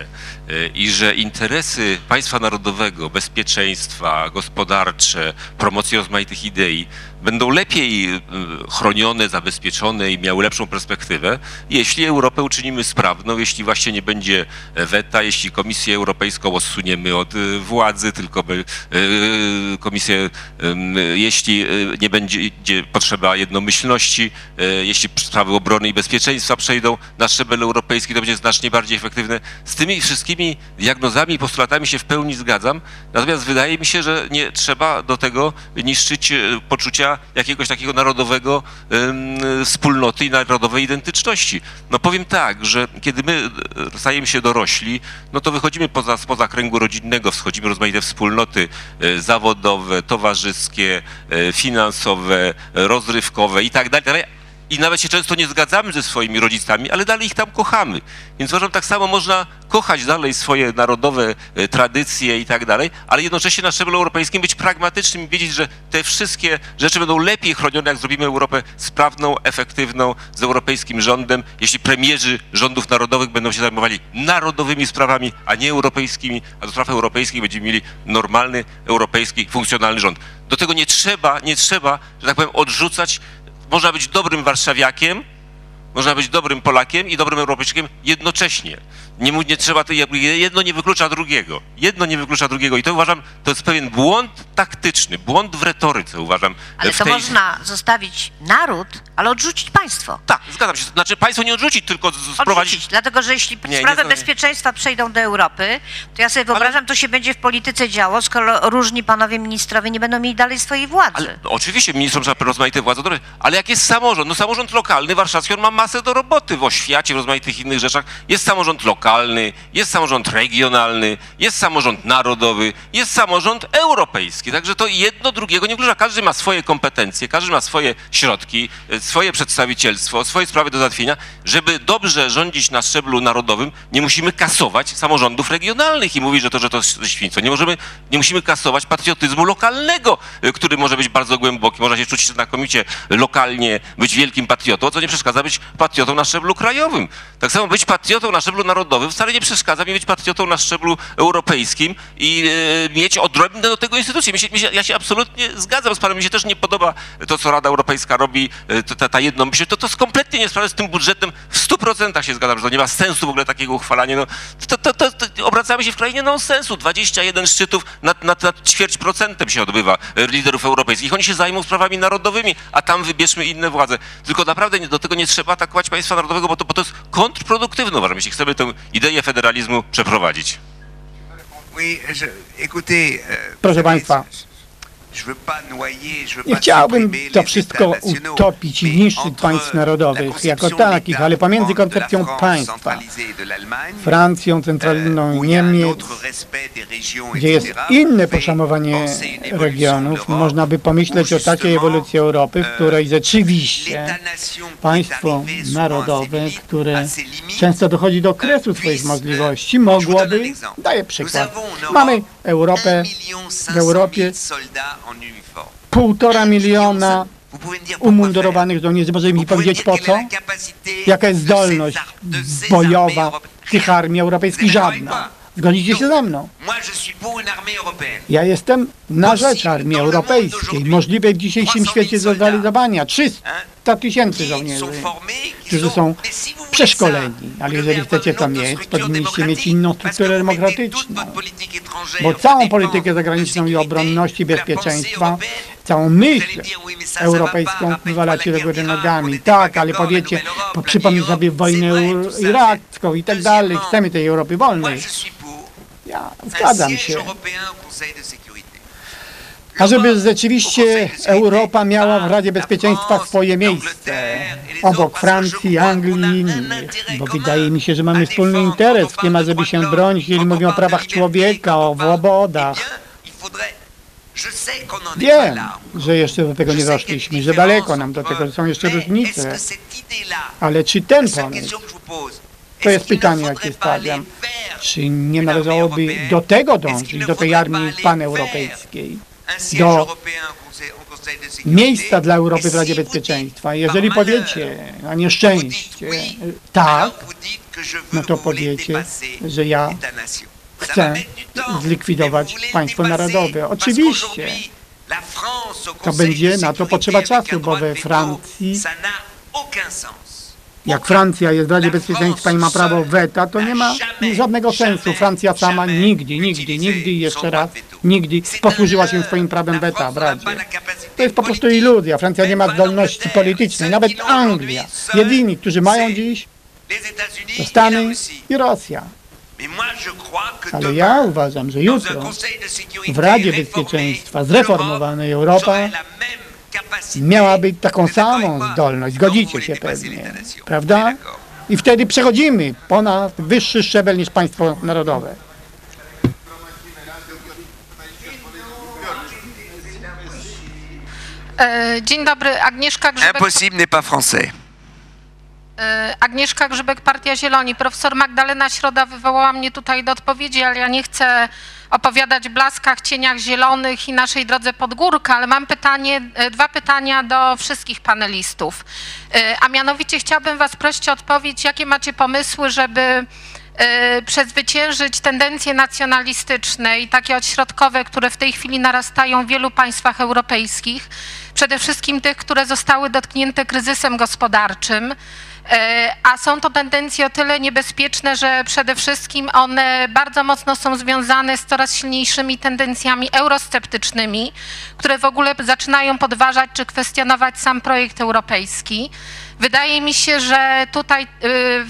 y, i że interesy państwa narodowego, bezpieczeństwa, gospodarcze, promocji rozmaitych idei będą lepiej y, chronione, zabezpieczone i miały lepszą perspektywę, jeśli Europę uczynimy sprawną, jeśli właśnie nie będzie weta, jeśli Komisję Europejską odsuniemy od y, władzy, tylko by, y, Komisję, jeśli nie będzie potrzeba jednomyślności, y, jeśli sprawy obrony i bezpieczeństwa przejdą na szczebel europejski, to będzie znacznie bardziej efektywne. Z tymi wszystkimi diagnozami i postulatami się w pełni zgadzam, natomiast wydaje mi się, że nie trzeba do tego niszczyć y, jakiegoś takiego narodowego wspólnoty i narodowej identyczności. No powiem tak, że kiedy my y, stajemy się dorośli, no to wychodzimy poza, spoza kręgu rodzinnego, wchodzimy w rozmaite wspólnoty y, zawodowe, towarzyskie, y, finansowe, rozrywkowe i tak dalej, dalej. I nawet się często nie zgadzamy ze swoimi rodzicami, ale dalej ich tam kochamy. Więc uważam, tak samo można kochać dalej swoje narodowe e, tradycje i tak dalej, ale jednocześnie na szczeblu europejskim być pragmatycznym i wiedzieć, że te wszystkie rzeczy będą lepiej chronione, jak zrobimy Europę sprawną, efektywną, z europejskim rządem, jeśli premierzy rządów narodowych będą się zajmowali narodowymi sprawami, a nie europejskimi, a do spraw europejskich będziemy mieli normalny, europejski, funkcjonalny rząd. Do tego nie trzeba, nie trzeba, że tak powiem, odrzucać można być dobrym warszawiakiem, można być dobrym Polakiem i dobrym Europejczykiem jednocześnie. Nie, nie trzeba, jedno nie wyklucza drugiego. Jedno nie wyklucza drugiego i to uważam, to jest pewien błąd taktyczny, błąd w retoryce uważam. Ale to tej... można zostawić naród, ale odrzucić państwo. Tak, zgadzam się. Znaczy państwo nie odrzucić, tylko sprowadzić... Odrzucić, dlatego że jeśli Nie, sprawy nie, bezpieczeństwa przejdą do Europy, to ja sobie wyobrażam, to się będzie w polityce działo, skoro różni panowie ministrowie nie będą mieli dalej swojej władzy. Ale no, oczywiście ministrom trzeba rozmaite władze oddać, ale jak jest samorząd? No samorząd lokalny warszawski, on ma masę do roboty w oświacie, w rozmaitych innych rzeczach. Jest samorząd lokalny, jest samorząd regionalny, jest samorząd narodowy, jest samorząd europejski. Także to jedno drugiego nie wyklucza. Każdy ma swoje kompetencje, każdy ma swoje środki, e, swoje przedstawicielstwo, swoje sprawy do załatwienia. Żeby dobrze rządzić na szczeblu narodowym, nie musimy kasować samorządów regionalnych i mówić, że to, że to świństwo. Nie możemy, nie musimy kasować patriotyzmu lokalnego, y, który może być bardzo głęboki. Można się czuć znakomicie lokalnie, być wielkim patriotą, co nie przeszkadza być patriotą na szczeblu krajowym. Tak samo być patriotą na szczeblu narodowym wcale nie przeszkadza mi być patriotą na szczeblu europejskim i e, mieć odrobinę do tego instytucji. Ja się absolutnie zgadzam z panem, mi się też nie podoba to, co Rada Europejska robi, e, ta, ta jednomyśl. To, to jest kompletnie niesprawne z tym budżetem. W stu procentach się zgadzam, że to nie ma sensu w ogóle takiego uchwalania. No, to, to, to, to, obracamy się w krainie nonsensu. 21 szczytów nad, nad, nad ćwierć procentem się odbywa e, liderów europejskich. Oni się zajmą sprawami narodowymi, a tam wybierzmy inne władze. Tylko naprawdę do tego nie trzeba atakować państwa narodowego, bo to, bo to jest kontrproduktywne, uważam, jeśli chcemy tę ideę federalizmu przeprowadzić. Euh, Proszę Państwa, Nie chciałbym to wszystko utopić i entre państw narodowych jako takich, ale pomiędzy koncepcją państwa, Francją euh, centralną il y Niemiec, gdzie jest inne poszanowanie regionów, można by pomyśleć o takiej ewolucji Europy, w której rzeczywiście państwo narodowe, które często dochodzi do kresu swoich możliwości, mogłoby, daję przykład, mamy Europę, w Europie półtora miliona umundurowanych żołnierzy. Może mi powiedzieć po co? Jaka jest zdolność bojowa tych armii europejskich? Żadna. Zgodzicie się ze mną? Ja jestem na rzecz armii europejskiej, możliwej w dzisiejszym świecie zrealizowania. 300 tysięcy żołnierzy, którzy są przeszkoleni. Ale jeżeli chcecie tam mieć, powinniście mieć inną strukturę demokratyczną. Bo całą politykę zagraniczną i obronności, bezpieczeństwa, całą myśl europejską wywalacie do góry nogami. Tak, ale powiecie, po- przypomnij sobie wojnę iracką i tak dalej. Chcemy tej Europy wolnej. Ja zgadzam się. A żeby rzeczywiście Europa miała w Radzie Bezpieczeństwa swoje miejsce, obok Francji, Anglii bo wydaje mi się, że mamy wspólny interes w tym, ażeby się bronić, jeżeli mówią o prawach człowieka, o swobodach. Wiem, że jeszcze do tego nie doszliśmy, że daleko nam do tego, że są jeszcze różnice. Ale czy ten pomysł, to jest pytanie, jakie stawiam, czy nie należałoby do tego dążyć, do tej armii paneuropejskiej, do miejsca dla Europy w Radzie Bezpieczeństwa? Jeżeli powiecie na nieszczęście tak, no to powiecie, że ja chcę zlikwidować państwo narodowe. Oczywiście to będzie na to potrzeba czasu, bo we Francji, jak Francja jest w Radzie Bezpieczeństwa i ma prawo weta, to nie ma żadnego sensu. Francja sama nigdy, nigdy, nigdy i jeszcze raz, nigdy posłużyła się swoim prawem weta w Radzie. To jest po prostu iluzja. Francja nie ma zdolności politycznej, nawet Anglia. Jedyni, którzy mają dziś, to Stany i Rosja. Ale ja uważam, że jutro w Radzie Bezpieczeństwa zreformowanej Europa miałaby taką samą zdolność. Zgodzicie się pewnie, prawda? I wtedy przechodzimy ponad wyższy szczebel niż państwo narodowe. E, Dzień dobry, Agnieszka Grzybek. Impossible n'est pas français. E, Agnieszka Grzybek, Partia Zieloni. Profesor Magdalena Środa wywołała mnie tutaj do odpowiedzi, ale ja nie chcę opowiadać blaskach, cieniach zielonych i naszej drodze pod górkę, ale mam pytanie, e, dwa pytania do wszystkich panelistów. E, A mianowicie chciałabym Was prosić o odpowiedź, jakie macie pomysły, żeby przezwyciężyć tendencje nacjonalistyczne i takie odśrodkowe, które w tej chwili narastają w wielu państwach europejskich, przede wszystkim tych, które zostały dotknięte kryzysem gospodarczym. E, A są to tendencje o tyle niebezpieczne, że przede wszystkim one bardzo mocno są związane z coraz silniejszymi tendencjami eurosceptycznymi, które w ogóle zaczynają podważać czy kwestionować sam projekt europejski. Wydaje mi się, że tutaj y,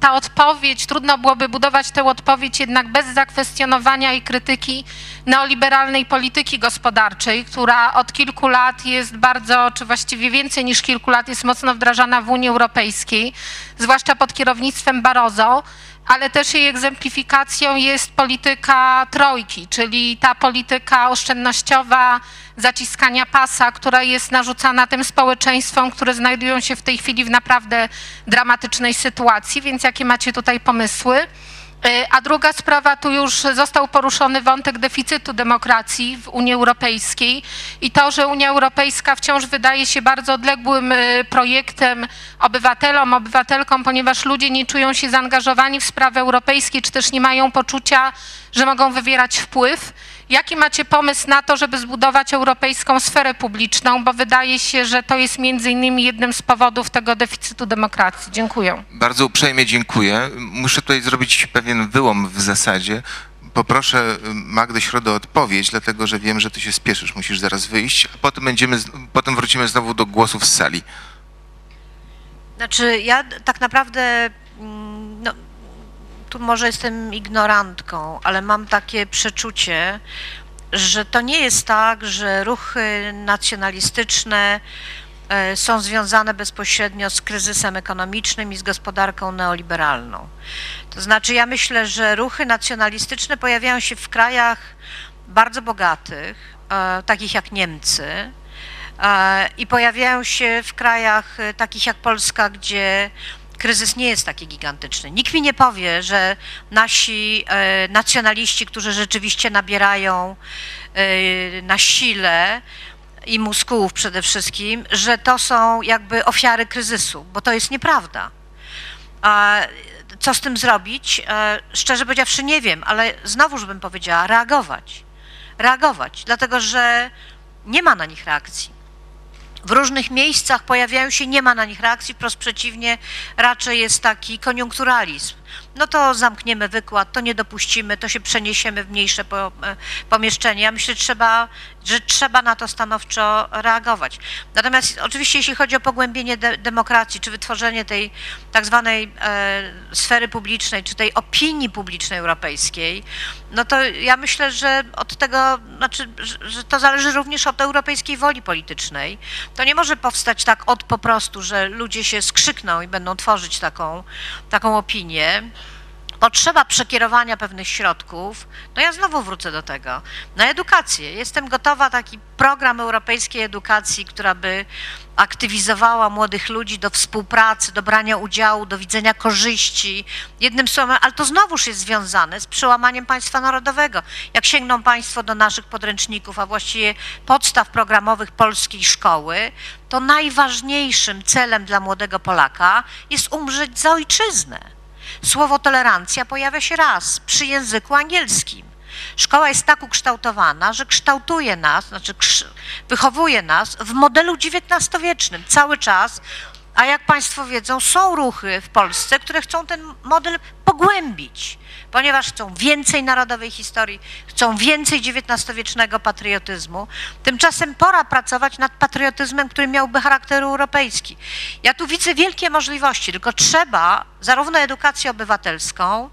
ta odpowiedź, trudno byłoby budować tę odpowiedź jednak bez zakwestionowania i krytyki neoliberalnej polityki gospodarczej, która od kilku lat jest bardzo, czy właściwie więcej niż kilku lat jest mocno wdrażana w Unii Europejskiej, zwłaszcza pod kierownictwem Barroso, ale też jej egzemplifikacją jest polityka trojki, czyli ta polityka oszczędnościowa, zaciskania pasa, która jest narzucana tym społeczeństwom, które znajdują się w tej chwili w naprawdę dramatycznej sytuacji. Więc jakie macie tutaj pomysły? E, A druga sprawa, tu już został poruszony wątek deficytu demokracji w Unii Europejskiej i to, że Unia Europejska wciąż wydaje się bardzo odległym e, projektem obywatelom, obywatelkom, ponieważ ludzie nie czują się zaangażowani w sprawy europejskie, czy też nie mają poczucia, że mogą wywierać wpływ. Jaki macie pomysł na to, żeby zbudować europejską sferę publiczną, bo wydaje się, że to jest między innymi jednym z powodów tego deficytu demokracji. Dziękuję. Bardzo uprzejmie dziękuję. Muszę tutaj zrobić pewien wyłom w zasadzie. Poproszę y, Magdę Środę o odpowiedź, dlatego że wiem, że ty się spieszysz, musisz zaraz wyjść, a potem, będziemy, potem wrócimy znowu do głosów z sali. Znaczy, ja tak naprawdę, mm, tu może jestem ignorantką, ale mam takie przeczucie, że to nie jest tak, że ruchy nacjonalistyczne e, są związane bezpośrednio z kryzysem ekonomicznym i z gospodarką neoliberalną. To znaczy, ja myślę, że ruchy nacjonalistyczne pojawiają się w krajach bardzo bogatych, e, takich jak Niemcy, e, i pojawiają się w krajach takich jak Polska, gdzie kryzys nie jest taki gigantyczny. Nikt mi nie powie, że nasi e, nacjonaliści, którzy rzeczywiście nabierają e, na sile i muskułów przede wszystkim, że to są jakby ofiary kryzysu, bo to jest nieprawda. A co z tym zrobić? E, Szczerze powiedziawszy nie wiem, ale znowuż bym powiedziała reagować. Reagować, dlatego że nie ma na nich reakcji. W różnych miejscach pojawiają się, nie ma na nich reakcji, wprost przeciwnie, raczej jest taki koniunkturalizm. No to zamkniemy wykład, to nie dopuścimy, to się przeniesiemy w mniejsze e, pomieszczenie. Ja myślę, że trzeba, że trzeba na to stanowczo reagować. Natomiast oczywiście jeśli chodzi o pogłębienie de demokracji, czy wytworzenie tej tak zwanej e, sfery publicznej, czy tej opinii publicznej europejskiej, no to ja myślę, że od tego, znaczy, że, to zależy również od europejskiej woli politycznej. To nie może powstać tak od po prostu, że ludzie się skrzykną i będą tworzyć taką, taką opinię. Potrzeba przekierowania pewnych środków, no ja znowu wrócę do tego, na edukację. Jestem gotowa, taki program europejskiej edukacji, która by aktywizowała młodych ludzi do współpracy, do brania udziału, do widzenia korzyści. Jednym słowem, ale to znowuż jest związane z przełamaniem państwa narodowego. Jak sięgną Państwo do naszych podręczników, a właściwie podstaw programowych polskiej szkoły, to najważniejszym celem dla młodego Polaka jest umrzeć za ojczyznę. Słowo tolerancja pojawia się raz przy języku angielskim. Szkoła jest tak ukształtowana, że kształtuje nas, znaczy wychowuje nas w modelu XIX-wiecznym cały czas, a jak Państwo wiedzą, są ruchy w Polsce, które chcą ten model pogłębić, ponieważ chcą więcej narodowej historii, chcą więcej XIX-wiecznego patriotyzmu. Tymczasem pora pracować nad patriotyzmem, który miałby charakter europejski. Ja tu widzę wielkie możliwości, tylko trzeba zarówno edukację obywatelską,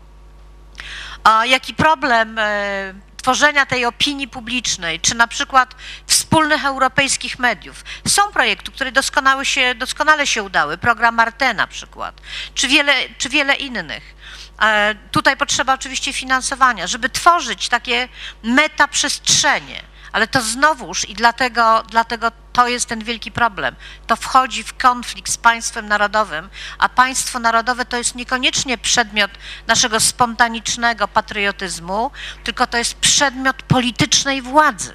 jak i problem e, tworzenia tej opinii publicznej, czy na przykład wspólnych europejskich mediów. Są projekty, które doskonale się, doskonale się udały, program Arte na przykład, czy wiele, czy wiele innych. E, Tutaj potrzeba oczywiście finansowania, żeby tworzyć takie metaprzestrzenie, ale to znowuż i dlatego, dlatego to jest ten wielki problem. To wchodzi w konflikt z państwem narodowym, a państwo narodowe to jest niekoniecznie przedmiot naszego spontanicznego patriotyzmu, tylko to jest przedmiot politycznej władzy.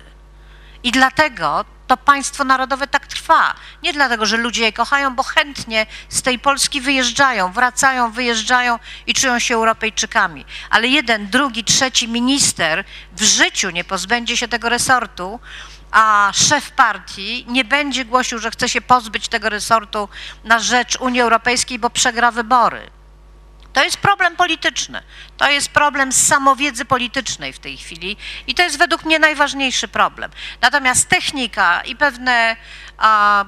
I dlatego to państwo narodowe tak trwa. Nie dlatego, że ludzie je kochają, bo chętnie z tej Polski wyjeżdżają, wracają, wyjeżdżają i czują się Europejczykami. Ale jeden, drugi, trzeci minister w życiu nie pozbędzie się tego resortu, a szef partii nie będzie głosił, że chce się pozbyć tego resortu na rzecz Unii Europejskiej, bo przegra wybory. To jest problem polityczny. To jest problem samowiedzy politycznej w tej chwili i to jest według mnie najważniejszy problem. Natomiast technika i pewne a,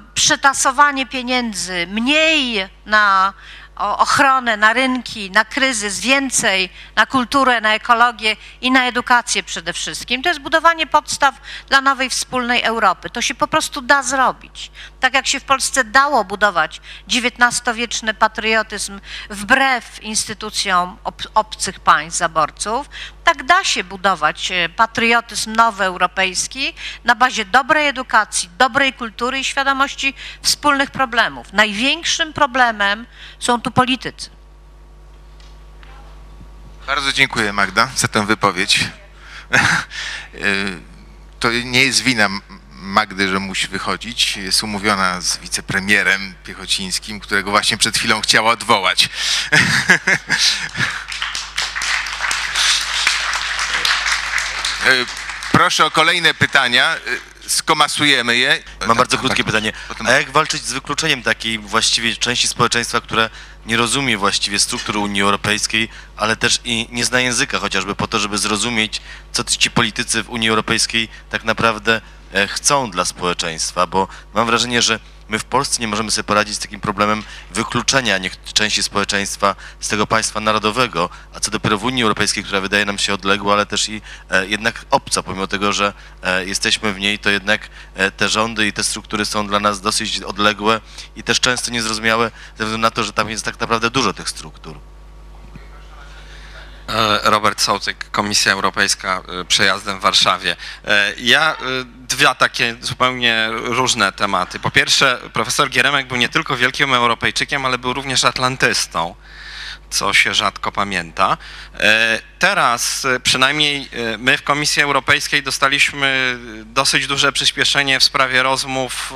pieniędzy, mniej na ochronę, na rynki, na kryzys, więcej na kulturę, na ekologię i na edukację przede wszystkim. To jest budowanie podstaw dla nowej wspólnej Europy. To się po prostu da zrobić. Tak jak się w Polsce dało budować XIX-wieczny patriotyzm wbrew instytucjom ob obcych państw zaborców, tak da się budować e, patriotyzm nowy europejski na bazie dobrej edukacji, dobrej kultury i świadomości wspólnych problemów. Największym problemem są tu politycy. Bardzo dziękuję Magda za tę wypowiedź. Y, To nie jest wina Magdy, że musi wychodzić. Jest umówiona z wicepremierem Piechocińskim, którego właśnie przed chwilą chciała odwołać. Proszę o kolejne pytania. Skomasujemy je. Mam bardzo krótkie pytanie. Potem- A jak walczyć z wykluczeniem takiej właściwie części społeczeństwa, które nie rozumie właściwie struktur Unii Europejskiej, ale też i nie zna języka chociażby po to, żeby zrozumieć, co ci politycy w Unii Europejskiej tak naprawdę chcą dla społeczeństwa, bo mam wrażenie, że my w Polsce nie możemy sobie poradzić z takim problemem wykluczenia części społeczeństwa z tego państwa narodowego, a co dopiero w Unii Europejskiej, która wydaje nam się odległa, ale też i e, jednak obca, pomimo tego, że e, jesteśmy w niej, to jednak e, te rządy i te struktury są dla nas dosyć odległe i też często niezrozumiałe ze względu na to, że tam jest tak naprawdę dużo tych struktur. E, Robert Sołtyk, Komisja Europejska, e, przejazdem w Warszawie. E, Ja dwa takie zupełnie różne tematy. Po pierwsze, profesor Gieremek był nie tylko wielkim Europejczykiem, ale był również atlantystą, co się rzadko pamięta. E, Teraz e, przynajmniej e, my w Komisji Europejskiej dostaliśmy dosyć duże przyspieszenie w sprawie rozmów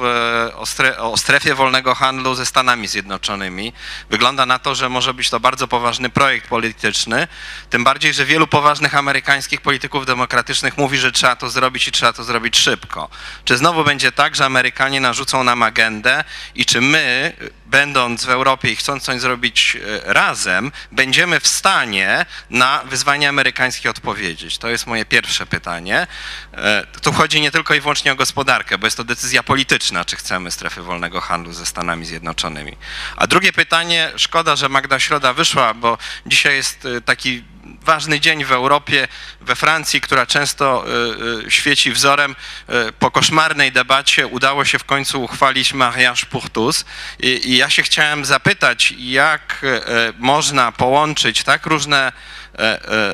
o, stre o strefie wolnego handlu ze Stanami Zjednoczonymi. Wygląda na to, że może być to bardzo poważny projekt polityczny, tym bardziej, że wielu poważnych amerykańskich polityków demokratycznych mówi, że trzeba to zrobić i trzeba to zrobić szybko. Czy znowu będzie tak, że Amerykanie narzucą nam agendę i czy my, będąc w Europie i chcąc coś zrobić e, będziemy w stanie na wyzwania amerykańskie odpowiedzieć? To jest moje pierwsze pytanie. E, Tu chodzi nie tylko i wyłącznie o gospodarkę, bo jest to decyzja polityczna, czy chcemy strefy wolnego handlu ze Stanami Zjednoczonymi. A drugie pytanie, szkoda, że Magda Środa wyszła, bo dzisiaj jest e, taki ważny dzień w Europie, we Francji, która często e, e, świeci wzorem. E, Po koszmarnej debacie udało się w końcu uchwalić mariage pour tous. I, I ja się chciałem zapytać, jak można połączyć tak różne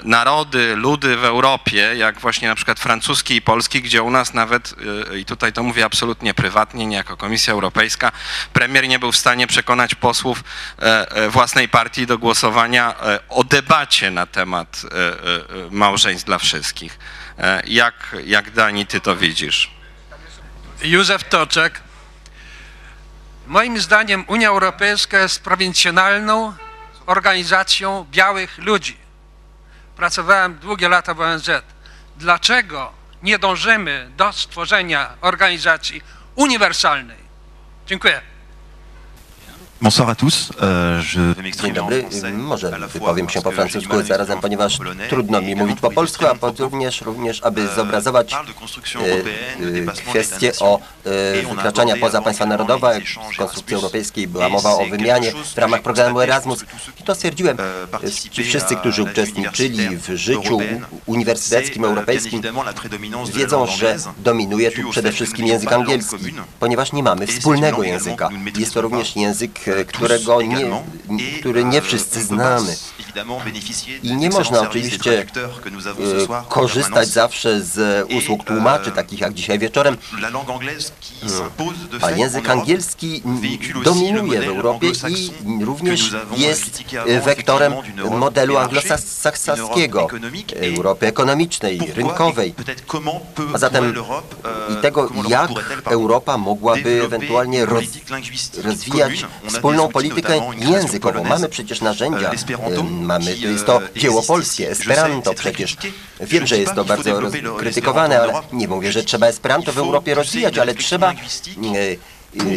narody, ludy w Europie, jak właśnie na przykład francuski i polski, gdzie u nas nawet, e, i tutaj to mówię absolutnie prywatnie, nie jako Komisja Europejska, premier nie był w stanie przekonać posłów e, e, własnej partii do głosowania e, o debacie na temat e, e, e, małżeństw dla wszystkich. E, Jak, jak Dani, ty to widzisz? Józef Toczek. Moim zdaniem Unia Europejska jest prowincjonalną organizacją białych ludzi. Pracowałem długie lata w ONZ. Dlaczego nie dążymy do stworzenia organizacji uniwersalnej? Dziękuję. Bonsoir à tous. Euh, Dzień dobry, français. może wypowiem się po francusku zarazem, ponieważ trudno mi mówić po polsku, a również, również aby Euh, zobrazować e, e, kwestie d'État-nation. o wykraczania poza państwa narodowe. W konstrukcji europejskiej była mowa o wymianie w ramach programu Erasmus. I to stwierdziłem, euh, ci wszyscy, którzy uczestniczyli w życiu uniwersyteckim, euh, europejskim, wiedzą, że dominuje tu przede wszystkim język angielski, ponieważ nie mamy wspólnego języka. Jest to również język, którego nie. Et, który nie euh, wszyscy znamy. I nie można oczywiście en korzystać zawsze z usług tłumaczy, takich jak dzisiaj wieczorem, de a język angielski dominuje w Europie i również jest wektorem modelu et Europy ekonomicznej, rynkowej. A zatem l'Europe, euh, i tego, jak Europa mogłaby ewentualnie roz, rozwijać wspólną politykę językową. Mamy przecież narzędzia, euh, mamy, to jest to euh, dzieło polskie, Esperanto przecież. critiqué. Wiem, że jest to bardzo krytykowane, ale nie mówię, że trzeba Esperanto w Europie rozwijać, ale trzeba e,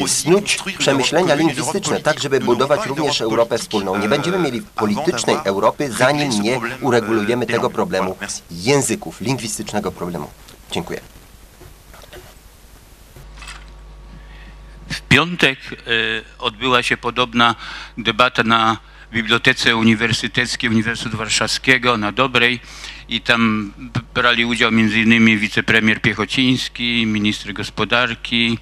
e, snuć przemyślenia lingwistyczne, tak żeby budować również Europę wspólną. Nie będziemy mieli politycznej Europy, zanim nie uregulujemy tego problemu języków, lingwistycznego problemu. Dziękuję. W piątek e, odbyła się podobna debata na Bibliotece Uniwersyteckiej Uniwersytetu Warszawskiego na Dobrej i tam brali udział m.in. wicepremier Piechociński, minister gospodarki,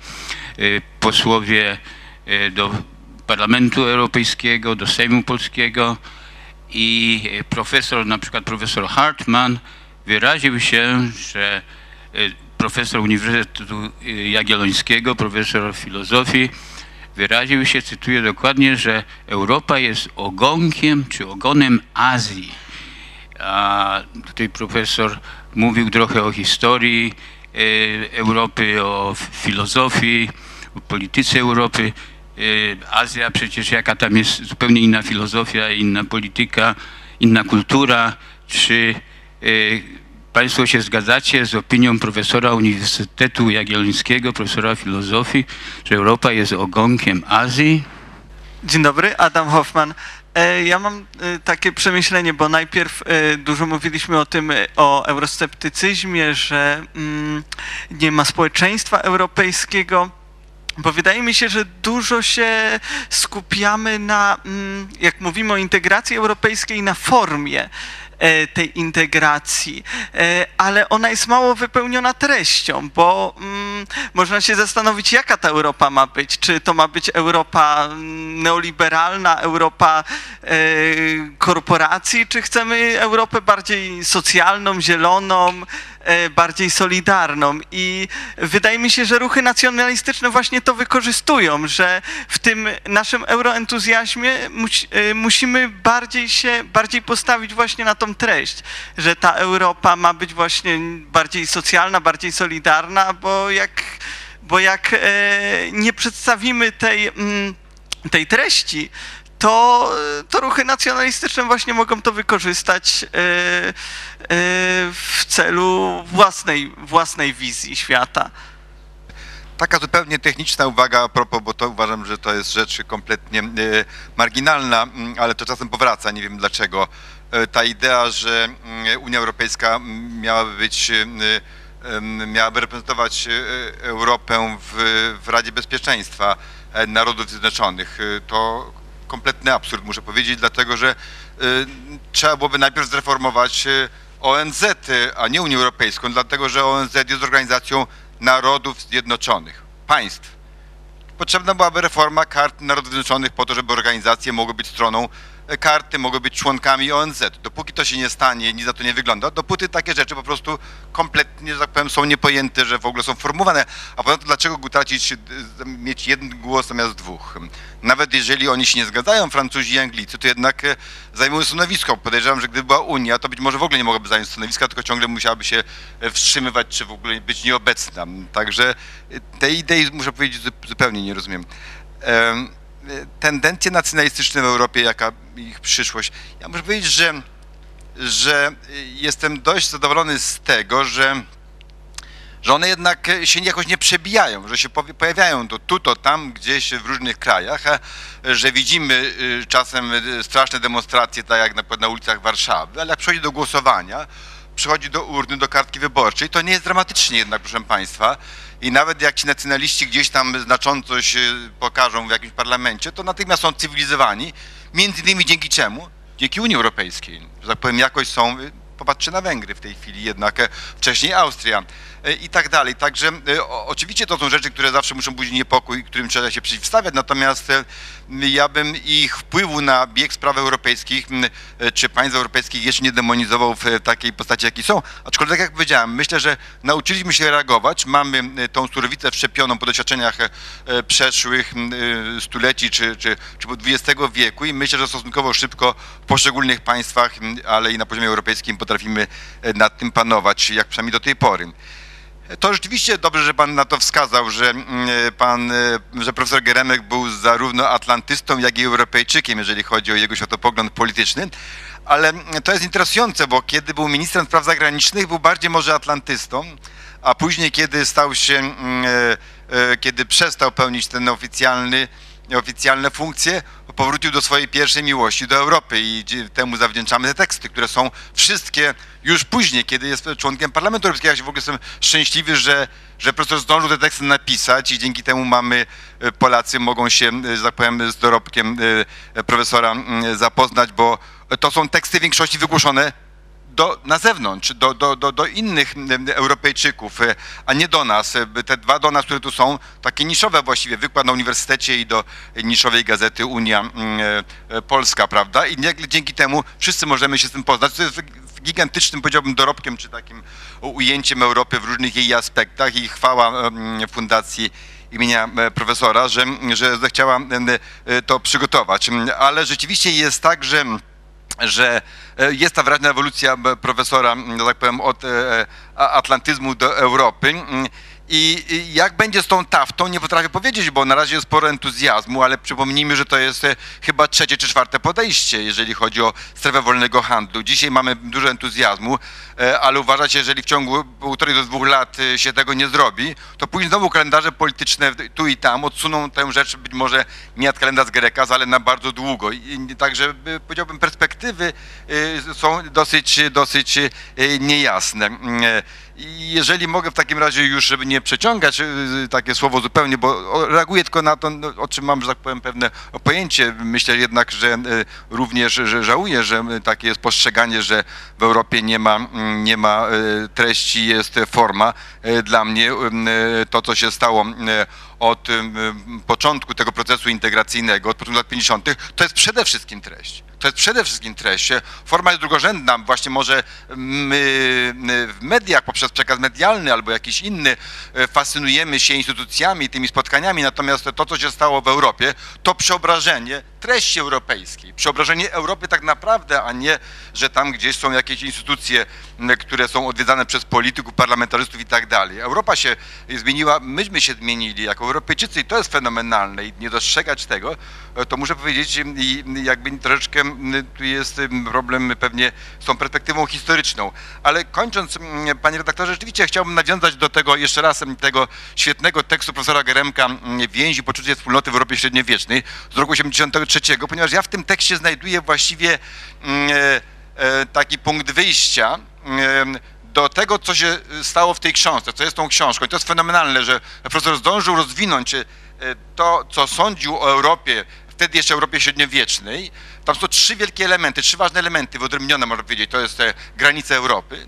e, posłowie e, do Parlamentu Europejskiego, do Sejmu Polskiego i e, profesor, na przykład profesor Hartman wyraził się, że profesor Uniwersytetu Jagiellońskiego, profesor filozofii, wyraził się, cytuję dokładnie, że Europa jest ogonkiem czy ogonem Azji. A tutaj profesor mówił trochę o historii e, Europy, o filozofii, o polityce Europy. E, Azja przecież jaka tam jest zupełnie inna filozofia, inna polityka, inna kultura. Czy e, Państwo się zgadzacie z opinią profesora Uniwersytetu Jagiellońskiego, profesora filozofii, że Europa jest ogonkiem Azji? Dzień dobry, Adam Hoffman. E, Ja mam e, takie przemyślenie, bo najpierw e, dużo mówiliśmy o tym, o eurosceptycyzmie, że mm, nie ma społeczeństwa europejskiego, bo wydaje mi się, że dużo się skupiamy na, mm, jak mówimy o integracji europejskiej, na formie tej integracji, e, ale ona jest mało wypełniona treścią, bo mm, można się zastanowić, jaka ta Europa ma być. Czy to ma być Europa mm, neoliberalna, Europa e, korporacji, czy chcemy Europę bardziej socjalną, zieloną, e, bardziej solidarną. I wydaje mi się, że ruchy nacjonalistyczne właśnie to wykorzystują, że w tym naszym euroentuzjazmie e, musimy bardziej się, bardziej postawić właśnie na tą treść, że ta Europa ma być właśnie bardziej socjalna, bardziej solidarna, bo jak, bo jak e, nie przedstawimy tej, mm, tej treści, to, to ruchy nacjonalistyczne właśnie mogą to wykorzystać e, e, w celu własnej, własnej wizji świata. Taka zupełnie techniczna uwaga a propos, bo to uważam, że to jest rzecz kompletnie e, marginalna, m, ale to czasem powraca, nie wiem dlaczego. Ta idea, że mm, Unia Europejska mm, miałaby być, miałaby reprezentować Europę w, w Radzie Bezpieczeństwa Narodów Zjednoczonych, to kompletny absurd, muszę powiedzieć, dlatego że e, trzeba byłoby najpierw zreformować e, ONZ, e, a nie Unię Europejską, dlatego że ONZ jest organizacją Narodów Zjednoczonych, państw. Potrzebna byłaby reforma kart Narodów Zjednoczonych po to, żeby organizacje mogły być stroną karty, mogły być członkami ONZ. Dopóki to się nie stanie, nic za to nie wygląda, dopóty takie rzeczy po prostu kompletnie, że tak powiem, są niepojęte, że w ogóle są formułowane. A poza tym, dlaczego tracić, e, mieć jeden głos zamiast dwóch? Nawet jeżeli oni się nie zgadzają, Francuzi i Anglicy, to jednak e, zajmują stanowisko. Podejrzewam, że gdyby była Unia, to być może w ogóle nie mogłaby zająć stanowiska, tylko ciągle musiałaby się wstrzymywać, czy w ogóle być nieobecna. Także tej idei, muszę powiedzieć, zu- zupełnie nie rozumiem. Em, e, Tendencje nacjonalistyczne w Europie, jaka ich przyszłość. Ja muszę powiedzieć, że, że jestem dość zadowolony z tego, że że one jednak się jakoś nie przebijają, że się pojawiają to tu, to tam, gdzieś w różnych krajach, że widzimy y, czasem straszne demonstracje, tak jak na na ulicach Warszawy, ale jak przychodzi do głosowania, przychodzi do urny, do kartki wyborczej, to nie jest dramatycznie jednak, proszę Państwa. I nawet jak ci nacjonaliści gdzieś tam znacząco się pokażą w jakimś parlamencie, to natychmiast są cywilizowani, między innymi dzięki czemu? Dzięki Unii Europejskiej. Że tak powiem, jakoś są, y, popatrzcie na Węgry w tej chwili jednak, e, wcześniej Austria i tak dalej. Także e, oczywiście to są rzeczy, które zawsze muszą budzić niepokój, którym trzeba się przeciwstawiać, natomiast e, ja bym ich wpływu na bieg spraw europejskich e, czy państw europejskich jeszcze nie demonizował w e, takiej postaci, jakiej są. Aczkolwiek, tak jak powiedziałem, myślę, że nauczyliśmy się reagować, mamy e, tą surowicę wszczepioną po doświadczeniach e, e, przeszłych e, stuleci czy, czy, czy XX wieku i myślę, że stosunkowo szybko w poszczególnych państwach, ale i na poziomie europejskim potrafimy e, nad tym panować, jak przynajmniej do tej pory. To rzeczywiście dobrze, że pan na to wskazał, że mm, pan, e, że profesor Geremek był zarówno atlantystą, jak i Europejczykiem, jeżeli chodzi o jego światopogląd polityczny. Ale mm, to jest interesujące, bo kiedy był ministrem spraw zagranicznych, był bardziej może atlantystą, a później, kiedy stał się, mm, e, e, kiedy przestał pełnić ten oficjalny, oficjalne funkcje, powrócił do swojej pierwszej miłości, do Europy i temu zawdzięczamy te teksty, które są wszystkie już później, kiedy jest członkiem Parlamentu Europejskiego. Ja się w ogóle jestem szczęśliwy, że, że profesor zdążył te teksty napisać i dzięki temu mamy, e, Polacy mogą się, e, że tak powiem, z dorobkiem e, profesora zapoznać, bo to są teksty w większości wygłoszone do, na zewnątrz, do, do, do, do innych Europejczyków, e, a nie do nas. E, Te dwa do nas, które tu są, takie niszowe właściwie, wykład na uniwersytecie i do niszowej gazety Unia e, Polska, prawda? I dzięki temu wszyscy możemy się z tym poznać. To jest gigantycznym, powiedziałbym, dorobkiem, czy takim ujęciem Europy w różnych jej aspektach i chwała Fundacji imienia profesora, że, że zechciała to przygotować. Ale rzeczywiście jest tak, że że e, jest ta wyraźna ewolucja profesora, że tak powiem, od e, atlantyzmu do Europy. Mm, I jak będzie z tą taftą, nie potrafię powiedzieć, bo na razie jest sporo entuzjazmu, ale przypomnijmy, że to jest e, chyba trzecie czy czwarte podejście, jeżeli chodzi o strefę wolnego handlu. Dzisiaj mamy dużo entuzjazmu, e, ale uważać, jeżeli w ciągu półtorej do dwóch lat e, się tego nie zrobi, to później znowu kalendarze polityczne tu i tam odsuną tę rzecz być może nie jak kalendarz Grekas, ale na bardzo długo. I, także powiedziałbym perspektywy są dosyć, dosyć niejasne. I Jeżeli mogę w takim razie już, żeby nie przeciągać y, takie słowo zupełnie, bo reaguję tylko na to, no, o czym mam, że tak powiem, pewne pojęcie. Myślę jednak, że y, również że żałuję, że y, takie jest postrzeganie, że w Europie nie ma, mm, nie ma y, treści, jest forma. Y, Dla mnie y, to, co się stało y, od y, początku tego procesu integracyjnego, od początku lat 50., to jest przede wszystkim treść. To jest przede wszystkim treść. Forma jest drugorzędna, właśnie może my w mediach poprzez przekaz medialny albo jakiś inny e, fascynujemy się instytucjami, tymi spotkaniami, natomiast to, co się stało w Europie, to przeobrażenie treści europejskiej, przeobrażenie Europy tak naprawdę, a nie, że tam gdzieś są jakieś instytucje, które są odwiedzane przez polityków, parlamentarzystów i tak dalej. Europa się zmieniła, myśmy się zmienili jako Europejczycy i to jest fenomenalne i nie dostrzegać tego, e, to muszę powiedzieć jakby troszeczkę tu jest problem pewnie z tą perspektywą historyczną. Ale kończąc, panie redaktorze, rzeczywiście chciałbym nawiązać do tego jeszcze raz m, tego świetnego tekstu profesora Geremka Więzi poczucie wspólnoty w Europie średniowiecznej z roku 83, ponieważ ja w tym tekście znajduję właściwie m, e, e, taki punkt wyjścia em, do tego, co się stało w tej książce, co jest tą książką. I to jest fenomenalne, że profesor zdążył rozwinąć e, to, co sądził o Europie, wtedy jeszcze Europie średniowiecznej. Tam są trzy wielkie elementy, trzy ważne elementy wyodrębnione, można powiedzieć. To jest granice Europy,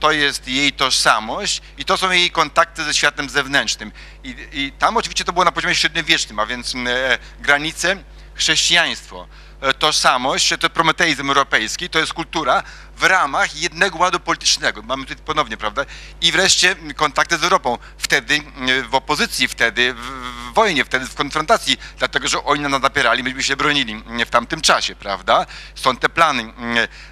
to jest jej tożsamość i to są jej kontakty ze światem zewnętrznym. I, i tam oczywiście to było na poziomie średniowiecznym, a więc m, e, granice, chrześcijaństwo, e, tożsamość, to prometeizm europejski, to jest kultura w ramach jednego ładu politycznego. Mamy tutaj ponownie, prawda? I wreszcie m, kontakty z Europą. Wtedy m, w opozycji, wtedy w, wojnie, wtedy w konfrontacji, dlatego że oni nas napierali, myśmy się bronili m, w tamtym czasie, prawda? Stąd te plany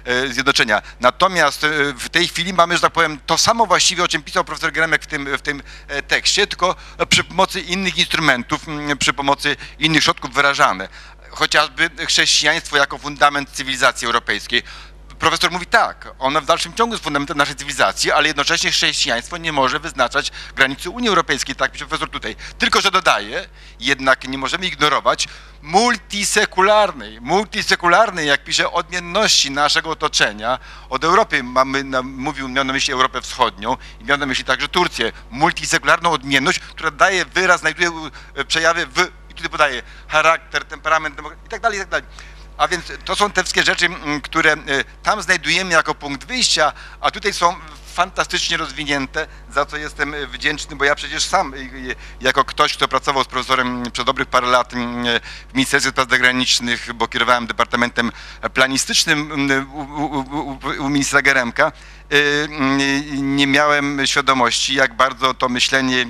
e, zjednoczenia. Natomiast e, w tej chwili mamy, że tak powiem, to samo właściwie, o czym pisał profesor Geremek w tym, w tym tekście, tylko przy pomocy innych instrumentów, przy pomocy innych środków wyrażane chociażby chrześcijaństwo jako fundament cywilizacji europejskiej. Profesor mówi tak, ono w dalszym ciągu jest fundamentem naszej cywilizacji, ale jednocześnie chrześcijaństwo nie może wyznaczać granicy Unii Europejskiej, tak pisze profesor tutaj. Tylko, że dodaje, jednak nie możemy ignorować multisekularnej, multisekularnej, jak pisze, odmienności naszego otoczenia od Europy. Mamy, na, mówił, miał na myśli Europę Wschodnią i miał na myśli także Turcję. Multisekularną odmienność, która daje wyraz, znajduje e, przejawy w tutaj podaje charakter, temperament i tak dalej, i tak dalej. A więc to są te wszystkie rzeczy, m, które e, tam znajdujemy jako punkt wyjścia, a tutaj są fantastycznie rozwinięte, za co jestem e, wdzięczny, bo ja przecież sam, e, jako ktoś, kto pracował z profesorem przez dobrych parę lat m, e, w Ministerstwie Spraw Zagranicznych, bo kierowałem Departamentem Planistycznym m, u, u, u, u ministra Geremka, nie miałem świadomości, jak bardzo to myślenie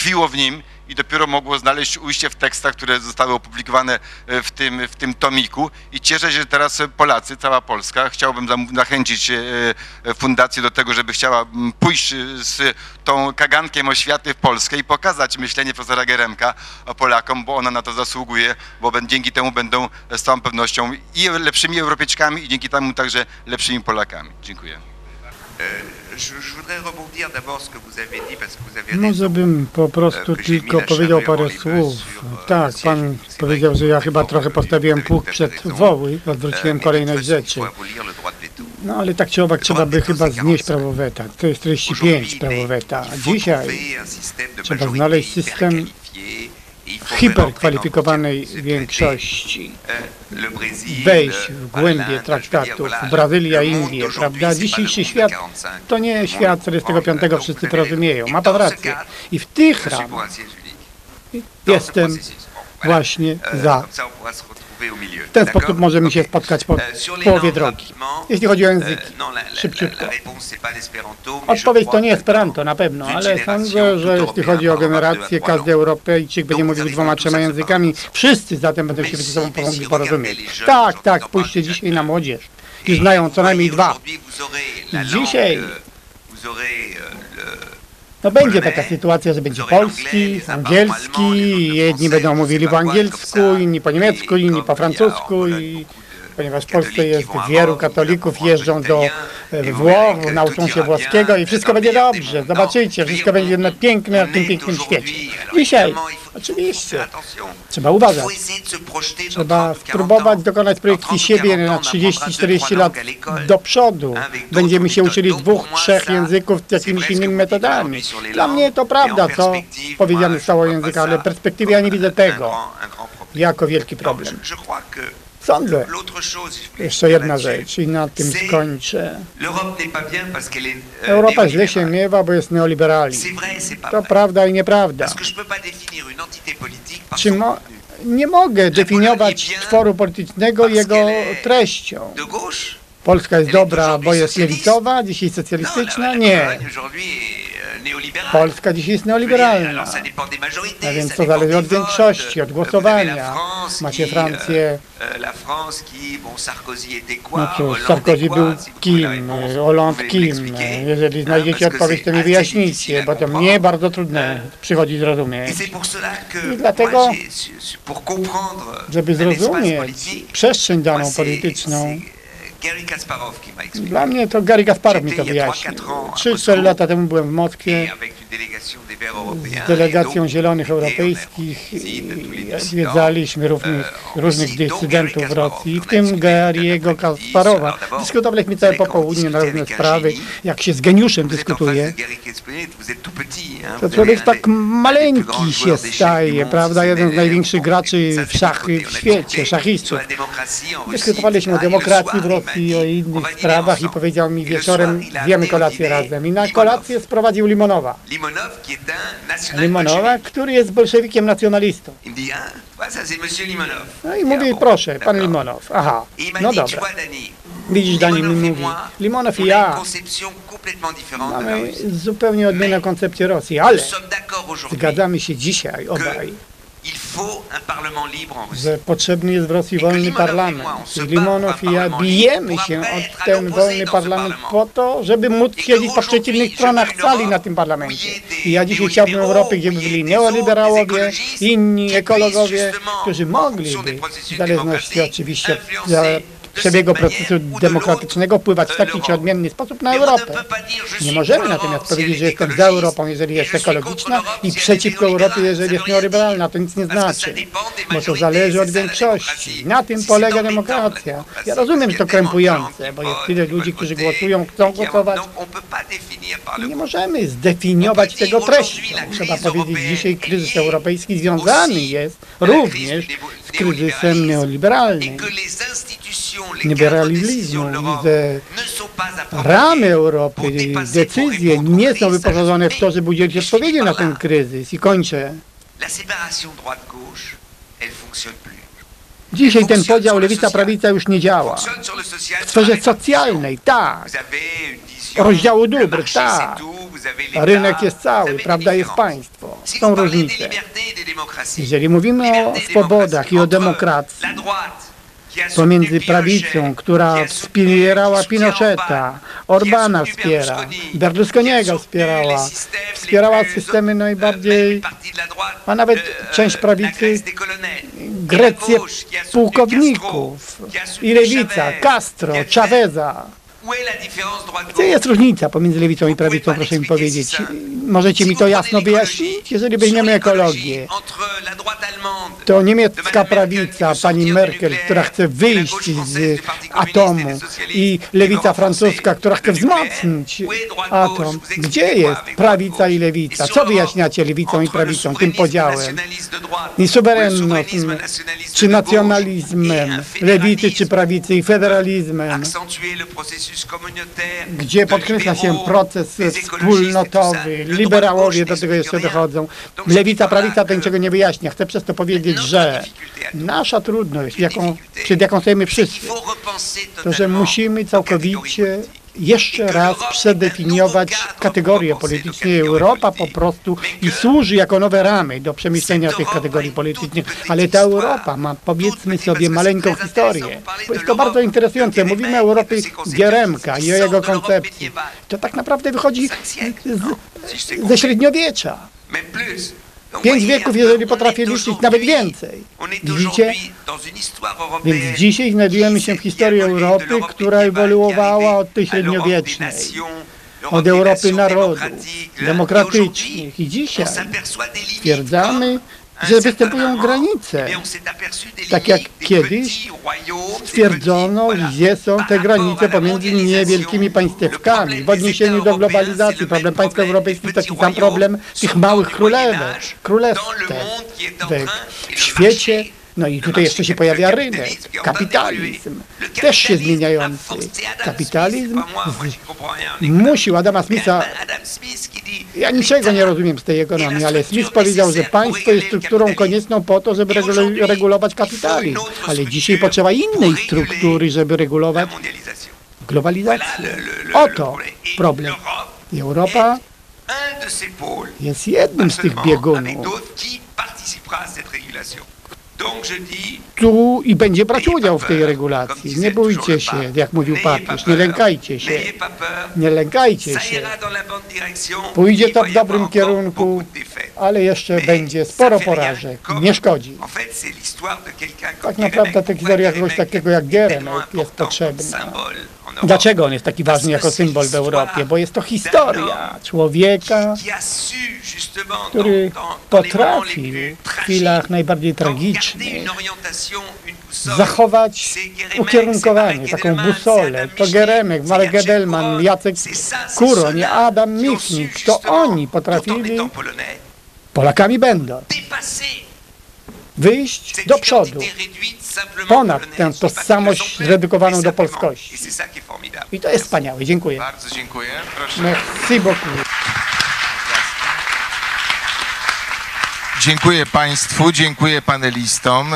tkwiło w nim i dopiero mogło znaleźć ujście w tekstach, które zostały opublikowane e, w tym, w tym tomiku. I cieszę się, że teraz Polacy, cała Polska, chciałbym zachęcić e, e, fundację do tego, żeby chciała pójść z tą kagankiem oświaty w Polskę i pokazać myślenie profesora Geremka Polakom, bo ona na to zasługuje, bo dzięki temu będą z całą pewnością i lepszymi Europejczykami i dzięki temu także lepszymi Polakami. Dziękuję. Może bym po prostu tylko powiedział parę słów. Tak, pan powiedział, że ja chyba trochę postawiłem pług przed woły, odwróciłem kolejność rzeczy. No ale tak czy owak trzeba by chyba znieść prawo weta. To jest 45 prawo weta. A dzisiaj trzeba znaleźć system hiperkwalifikowanej większości, wejść w głębie traktatów, Brazylia, Indie, prawda? Dzisiejszy świat to nie świat 45, wszyscy to rozumieją. Ma pan rację. I w tych ramach jestem właśnie za. W ten sposób możemy się spotkać po połowie drogi. Jeśli chodzi o języki, szybciutko. Odpowiedź to nie Esperanto na pewno, ale sądzę, że jeśli chodzi o generację, każdy Europejczyk będzie mówił dwoma, trzema językami. Wszyscy zatem będą się ze sobą mogli porozumieć. Tak, tak, spójrzcie dzisiaj na młodzież. I znają co najmniej dwa. Dzisiaj No będzie taka sytuacja, że będzie polski, angielski, jedni będą mówili po angielsku, inni po niemiecku, inni po francusku i ponieważ w Polsce jest wielu katolików, jeżdżą do e, Włoch, nauczą się włoskiego i wszystko będzie dobrze. Zobaczycie, wszystko będzie na piękne na tym pięknym świecie. Dzisiaj, oczywiście, trzeba uważać. Trzeba spróbować dokonać projekcji siebie na 30-40 lat do przodu. Będziemy się uczyli dwóch, trzech języków jakimiś innymi metodami. Dla mnie to prawda, co powiedziane zostało o językach, ale w perspektywie ja nie widzę tego jako wielki problem. Sądzę. Jeszcze jedna rzecz i na tym skończę. Europa źle się miewa, bo jest neoliberalizm. To prawda i nieprawda. Czy mo nie mogę definiować tworu politycznego jego treścią. Polska jest dobra, bo jest lewicowa, dzisiaj socjalistyczna? Nie. Polska dzisiaj jest neoliberalna. A więc to zależy od większości, od głosowania. Macie Francję. No cóż, Sarkozy był kim? Hollande kim? Jeżeli znajdziecie odpowiedź, to mi wyjaśnijcie, bo to mnie bardzo trudne przychodzi zrozumieć. I dlatego, żeby zrozumieć przestrzeń daną polityczną, dla mnie to Gary Kasparow mi to wyjaśnił. 3-4 lata temu byłem w Moskwie z delegacją Zielonych Europejskich zwiedzaliśmy różnych, różnych dysydentów w Rosji, w tym Gary'ego Kasparowa. Dyskutowaliśmy całe popołudnie na różne sprawy, jak się z geniuszem dyskutuje. To człowiek tak maleńki się staje, prawda? Jeden z największych graczy w szachy w świecie, szachistów. Dyskutowaliśmy o demokracji w Rosji, o innych sprawach i powiedział mi wieczorem, zjemy kolację razem. I na kolację sprowadził Limonowa. Limonowa, który jest bolszewikiem nacjonalistą. No i mówi, proszę, pan Limonow. Aha, no dobra. Widzisz, Dani mi mówi, Limonow i ja. mamy zupełnie odmienną koncepcję Rosji, ale zgadzamy się dzisiaj obaj, że potrzebny jest w Rosji wolny parlament. Limonow i ja bijemy się o ten wolny parlament po to, żeby móc siedzieć po przeciwnych stronach sali na tym parlamencie. I ja dzisiaj chciałbym Europy, gdzie by byli neoliberałowie, inni ekologowie, którzy mogliby, w zależności oczywiście od przebiegu procesu demokratycznego wpływać w taki czy odmienny sposób na Europę. Nie możemy natomiast powiedzieć, że jestem za Europą, jeżeli jest ekologiczna i przeciwko Europie, jeżeli jest neoliberalna. To nic nie znaczy, bo to zależy od większości. Na tym polega demokracja. Ja rozumiem, że to krępujące, bo jest tyle ludzi, którzy głosują, chcą głosować. Nie możemy zdefiniować tego treścią. Trzeba powiedzieć, dzisiaj kryzys europejski związany jest również z kryzysem neoliberalnym liberalizmu, że ramy Europy, decyzje nie są wyposażone w to, żeby udzielić odpowiedzi na ten kryzys. I kończę. Dzisiaj ten podział lewica-prawica już nie działa. W sferze socjalnej, tak. Rozdziału dóbr, tak. Rynek jest cały, prawda jest państwo. Są różnice. Jeżeli mówimy o swobodach i o demokracji, pomiędzy prawicą, która wspierała Pinocheta, Orbana wspiera, Berlusconiego. Wspierała, wspierała systemy najbardziej, a nawet część prawicy, Grecję pułkowników. I lewica, Castro, Chaveza. Gdzie jest różnica pomiędzy lewicą i prawicą, proszę mi powiedzieć? Możecie mi to jasno wyjaśnić? Jeżeli weźmiemy ekologię, to niemiecka prawica, pani Merkel, która chce wyjść z atomu i lewica francuska, która chce wzmocnić atom. Gdzie jest prawica i lewica? Co wyjaśniacie lewicą i prawicą, tym podziałem? I suwerennością, czy nacjonalizmem, lewicy czy prawicy i federalizmem, gdzie podkreśla się proces wspólnotowy, liberałowie do tego jeszcze dochodzą. Lewica, prawica to niczego nie wyjaśnia. Chcę przez to powiedzieć, że nasza trudność, jaką, przed jaką stajemy wszyscy, to że musimy całkowicie jeszcze raz przedefiniować kategorie polityczne. Europa po prostu i służy jako nowe ramy do przemyślenia tych kategorii politycznych, ale ta Europa ma, powiedzmy sobie, maleńką historię. Bo jest to bardzo interesujące. Mówimy o Europie Gieremka i o jego koncepcji. To tak naprawdę wychodzi z, ze średniowiecza. Pięć wieków, jeżeli potrafię liczyć, nawet więcej. Widzicie? Więc dzisiaj znajdujemy się w historii Europy, która ewoluowała od tej średniowiecznej, od Europy narodów, demokratycznych. I dzisiaj stwierdzamy, że występują granice. Tak jak kiedyś stwierdzono, gdzie są te granice pomiędzy niewielkimi państewkami. W odniesieniu do globalizacji, problem państw europejskich, taki sam problem tych małych królewek, królewstw w świecie. No i tutaj jeszcze się pojawia rynek, kapitalizm, też się zmieniający. Kapitalizm. zmusił Adama Smitha, ja niczego nie rozumiem z tej ekonomii, ale Smith powiedział, że państwo jest strukturą konieczną po to, żeby regulować kapitalizm, ale dzisiaj potrzeba innej struktury, żeby regulować globalizację. Oto problem. I Europa jest jednym z tych biegunów. Tu i będzie brać udział w tej regulacji. Nie bójcie się, jak mówił papież, nie lękajcie się. Nie lękajcie się. Pójdzie to w dobrym kierunku, ale jeszcze będzie sporo porażek. Nie szkodzi. Tak naprawdę ta historia kogoś takiego jak Geremek jest potrzebna. Dlaczego on jest taki ważny jako symbol w Europie? Bo jest to historia człowieka, który potrafił w chwilach najbardziej tragicznych zachować ukierunkowanie, taką busolę. To Geremek, Marek Gedelman, Jacek Kuro, nie Adam Michnik. To oni potrafili, Polakami będą, wyjść do przodu, ponad tę tożsamość zredukowaną do polskości. I to jest wspaniałe. Dziękuję. Bardzo dziękuję. Proszę. Merci beaucoup. Dziękuję Państwu, dziękuję panelistom.